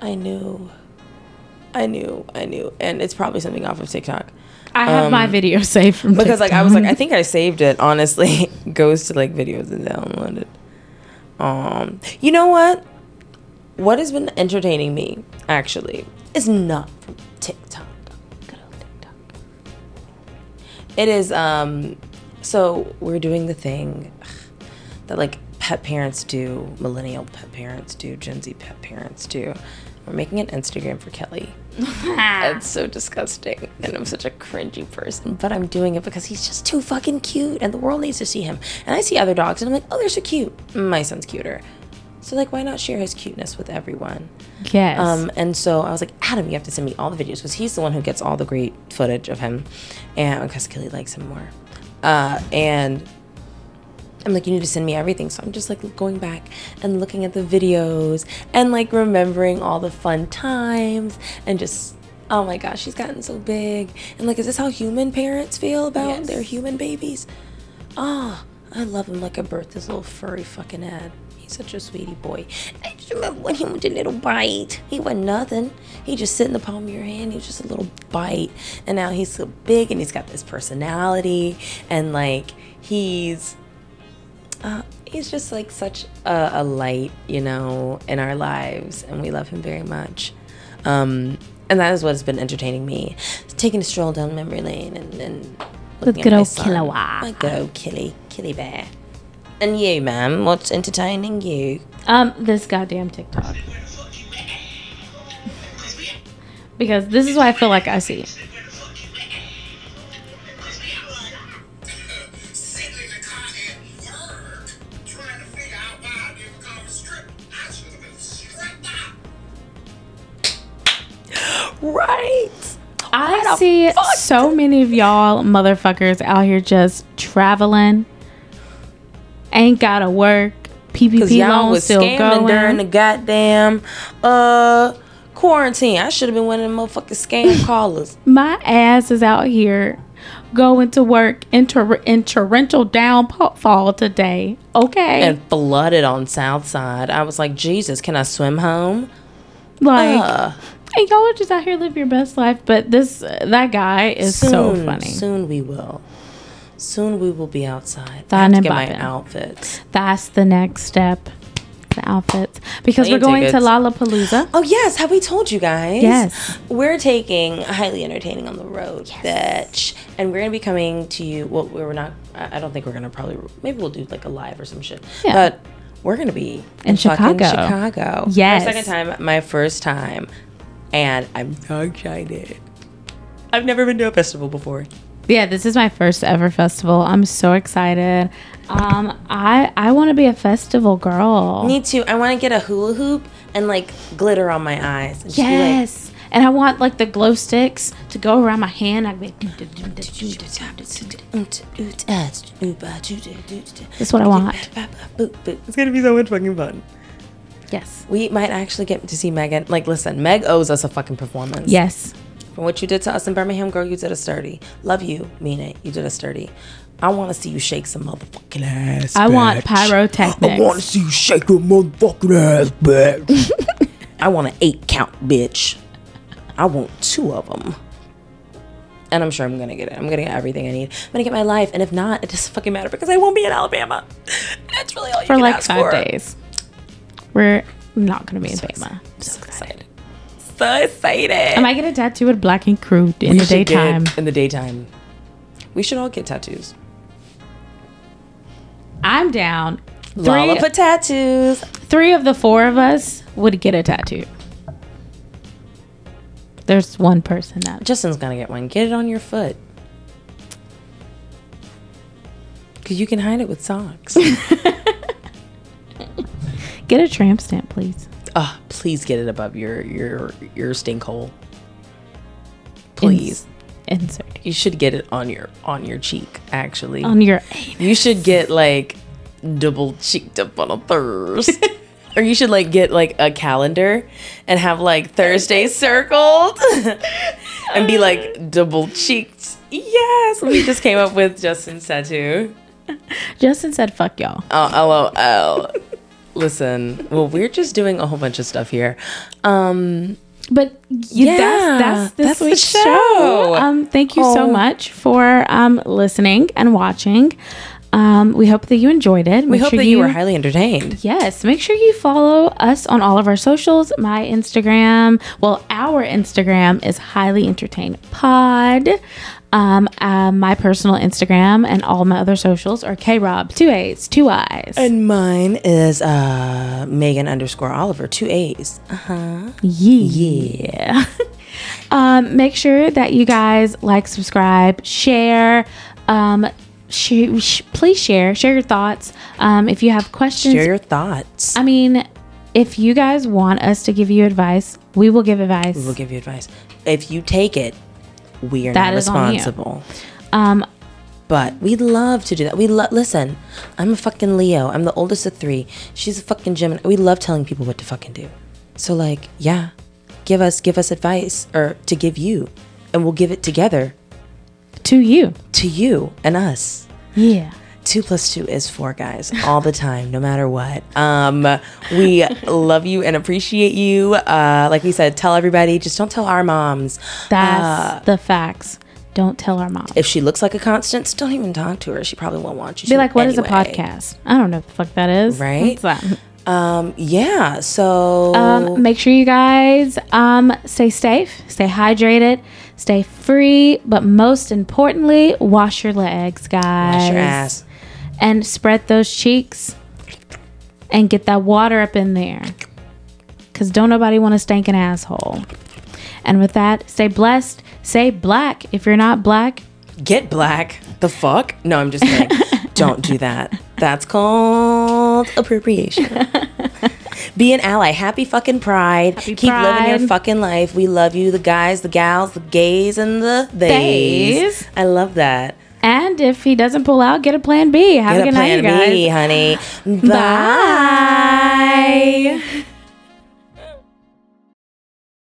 I knew. I knew. I knew. And it's probably something off of TikTok. I have my video *laughs* saved from Um, Because like I was like, I think I saved it, honestly. *laughs* Goes to like videos and downloaded. Um you know what? What has been entertaining me, actually, is not from TikTok. Good old TikTok. It is um so we're doing the thing that like pet parents do, millennial pet parents do, Gen Z pet parents do. We're making an Instagram for Kelly. *laughs* it's so disgusting. And I'm such a cringy person. But I'm doing it because he's just too fucking cute and the world needs to see him. And I see other dogs and I'm like, oh, they're so cute. My son's cuter. So like why not share his cuteness with everyone? yes. Um, and so I was like, Adam, you have to send me all the videos because he's the one who gets all the great footage of him, and because Kelly likes him more. Uh, and I'm like, you need to send me everything. So I'm just like going back and looking at the videos and like remembering all the fun times and just. Oh my gosh, she's gotten so big. And like, is this how human parents feel about Yes. their human babies? Oh, I love him like I birthed this little furry fucking head. He's such a sweetie boy. I just remember when he went a little bite. He wasn't nothing. He just sit in the palm of your hand. He was just a little bite. And now he's so big and he's got this personality. And like he's uh, he's just like such a, a light, you know, in our lives, and we love him very much. Um, and that is what has been entertaining me, taking a stroll down memory lane and, and looking at good old. Kilauea. My good old Killy, Killy Bear. And you, ma'am, what's entertaining you? um, this goddamn TikTok. *laughs* Because this is what I feel like I see. Right. I see so many of y'all motherfuckers out here just traveling, ain't gotta work, Because PPP y'all loans was still scamming going. during the goddamn uh quarantine. I should have been one of them motherfucking scam *laughs* callers. My ass is out here going to work in, tor- in torrential downfall today. Okay, and flooded on South Side. I was like, Jesus, can I swim home? like. Uh, And y'all are just out here live your best life, but this uh, that guy is so funny. Soon we will. Soon we will be outside. Have to and get my outfits. That's the next step. The outfits because Plane we're going tickets. to Lollapalooza. Oh yes, have we told you guys? Yes. We're taking highly entertaining on the road, bitch, and we're gonna be coming to you. Well, we're not. I don't think we're gonna probably. Maybe we'll do like a live or some shit. Yeah. But we're gonna be In fucking Chicago. Chicago. Yes. My second time. My first time, and I'm so excited. I've never been to a festival before. Yeah, this is my first ever festival. I'm so excited. Um, I I want to be a festival girl. Me too. I want to get a hula hoop and like glitter on my eyes. and be like, Yes. And I want like the glow sticks to go around my hand. I'd be That's what I want. It's gonna be so much fucking fun. Yes. We might actually get to see Megan. Like, listen, Meg owes us a fucking performance. Yes. From what you did to us in Birmingham, girl, you did us dirty. Love you, mean it. You did us dirty. I want to see you shake some motherfucking ass. I want pyrotechnics. I want to see you shake your motherfucking ass, bitch. *laughs* I want an eight count, bitch. I want two of them. And I'm sure I'm gonna get it. I'm gonna get everything I need. I'm gonna get my life, and if not, it doesn't fucking matter because I won't be in Alabama. That's really all you For can like ask five for. days. We're not to be in Bama. So excited. So excited. Am I might get a tattoo with Black Ink Crew in We the daytime. In the daytime. We should all get tattoos. I'm down. Three, Lollipop tattoos. three of the four of us would get a tattoo. There's one person that Justin's gonna get one. Get it on your foot. Cause you can hide it with socks. *laughs* *laughs* get a tramp stamp, please. Ah, please get it above your your your stink hole. Please. Ins- insert You should get it on your on your cheek, actually. on your anus. you should get like double cheeked up on a thirst. *laughs* or you should like get like a calendar and have like Thursday *laughs* circled *laughs* and be like double cheeked. Yes, we just came up with Justin's tattoo. Justin said, "Fuck y'all." Oh, lol. Listen, well, we're just doing a whole bunch of stuff here. Um, But Yeah, that's that's this that's the show. show. Um, thank you so Oh. much for um listening and watching. Um, we hope that you enjoyed it. we hope sure that you were highly entertained. Yes, make sure you follow us on all of our socials. My Instagram, well, our Instagram is highly entertained pod. Um, uh, my personal Instagram and all my other socials are krob two A's two I's. And mine is uh, Megan underscore Oliver, two A's. Uh huh. Yeah. yeah. *laughs* um, make sure that you guys like, subscribe, share. Um, sh- sh- please share. Share your thoughts. Um, if you have questions, Share your thoughts. I mean, if you guys want us to give you advice, we will give advice. We'll give you advice. If you take it, we are That not is on you. responsible. um, But we'd love to do that. We lo- listen. I'm a fucking Leo. I'm the oldest of three. She's a fucking Gemini. We love telling people what to fucking do. So like, yeah, give us give us advice or to give you, and we'll give it together to you. to you and us. Yeah. Two plus two is four, guys, all the time, no matter what. Um, we *laughs* love you and appreciate you. Uh, like we said, tell everybody. Just don't tell our moms. That's Uh, the facts. Don't tell our mom. if she looks like a Constance, don't even talk to her. She probably won't want you. Be like, what is a podcast? I don't know what the fuck that is. Right? What's that? Um, yeah. So Um, make sure you guys um, stay safe, stay hydrated, stay free, but most importantly, wash your legs, guys. wash your ass. And spread those cheeks and get that water up in there. Because don't nobody want to stank an asshole. And with that, stay blessed, stay black. If you're not black, Get black. The fuck? No, I'm just kidding. *laughs* don't do that. That's called appropriation. *laughs* Be an ally. Happy fucking pride. Happy Keep living your fucking life. We love you, the guys, the gals, the gays, and the theys. I love that. and if he doesn't pull out, get a plan B. Have Get a a good night, plan you guys. B, honey. Bye. Bye.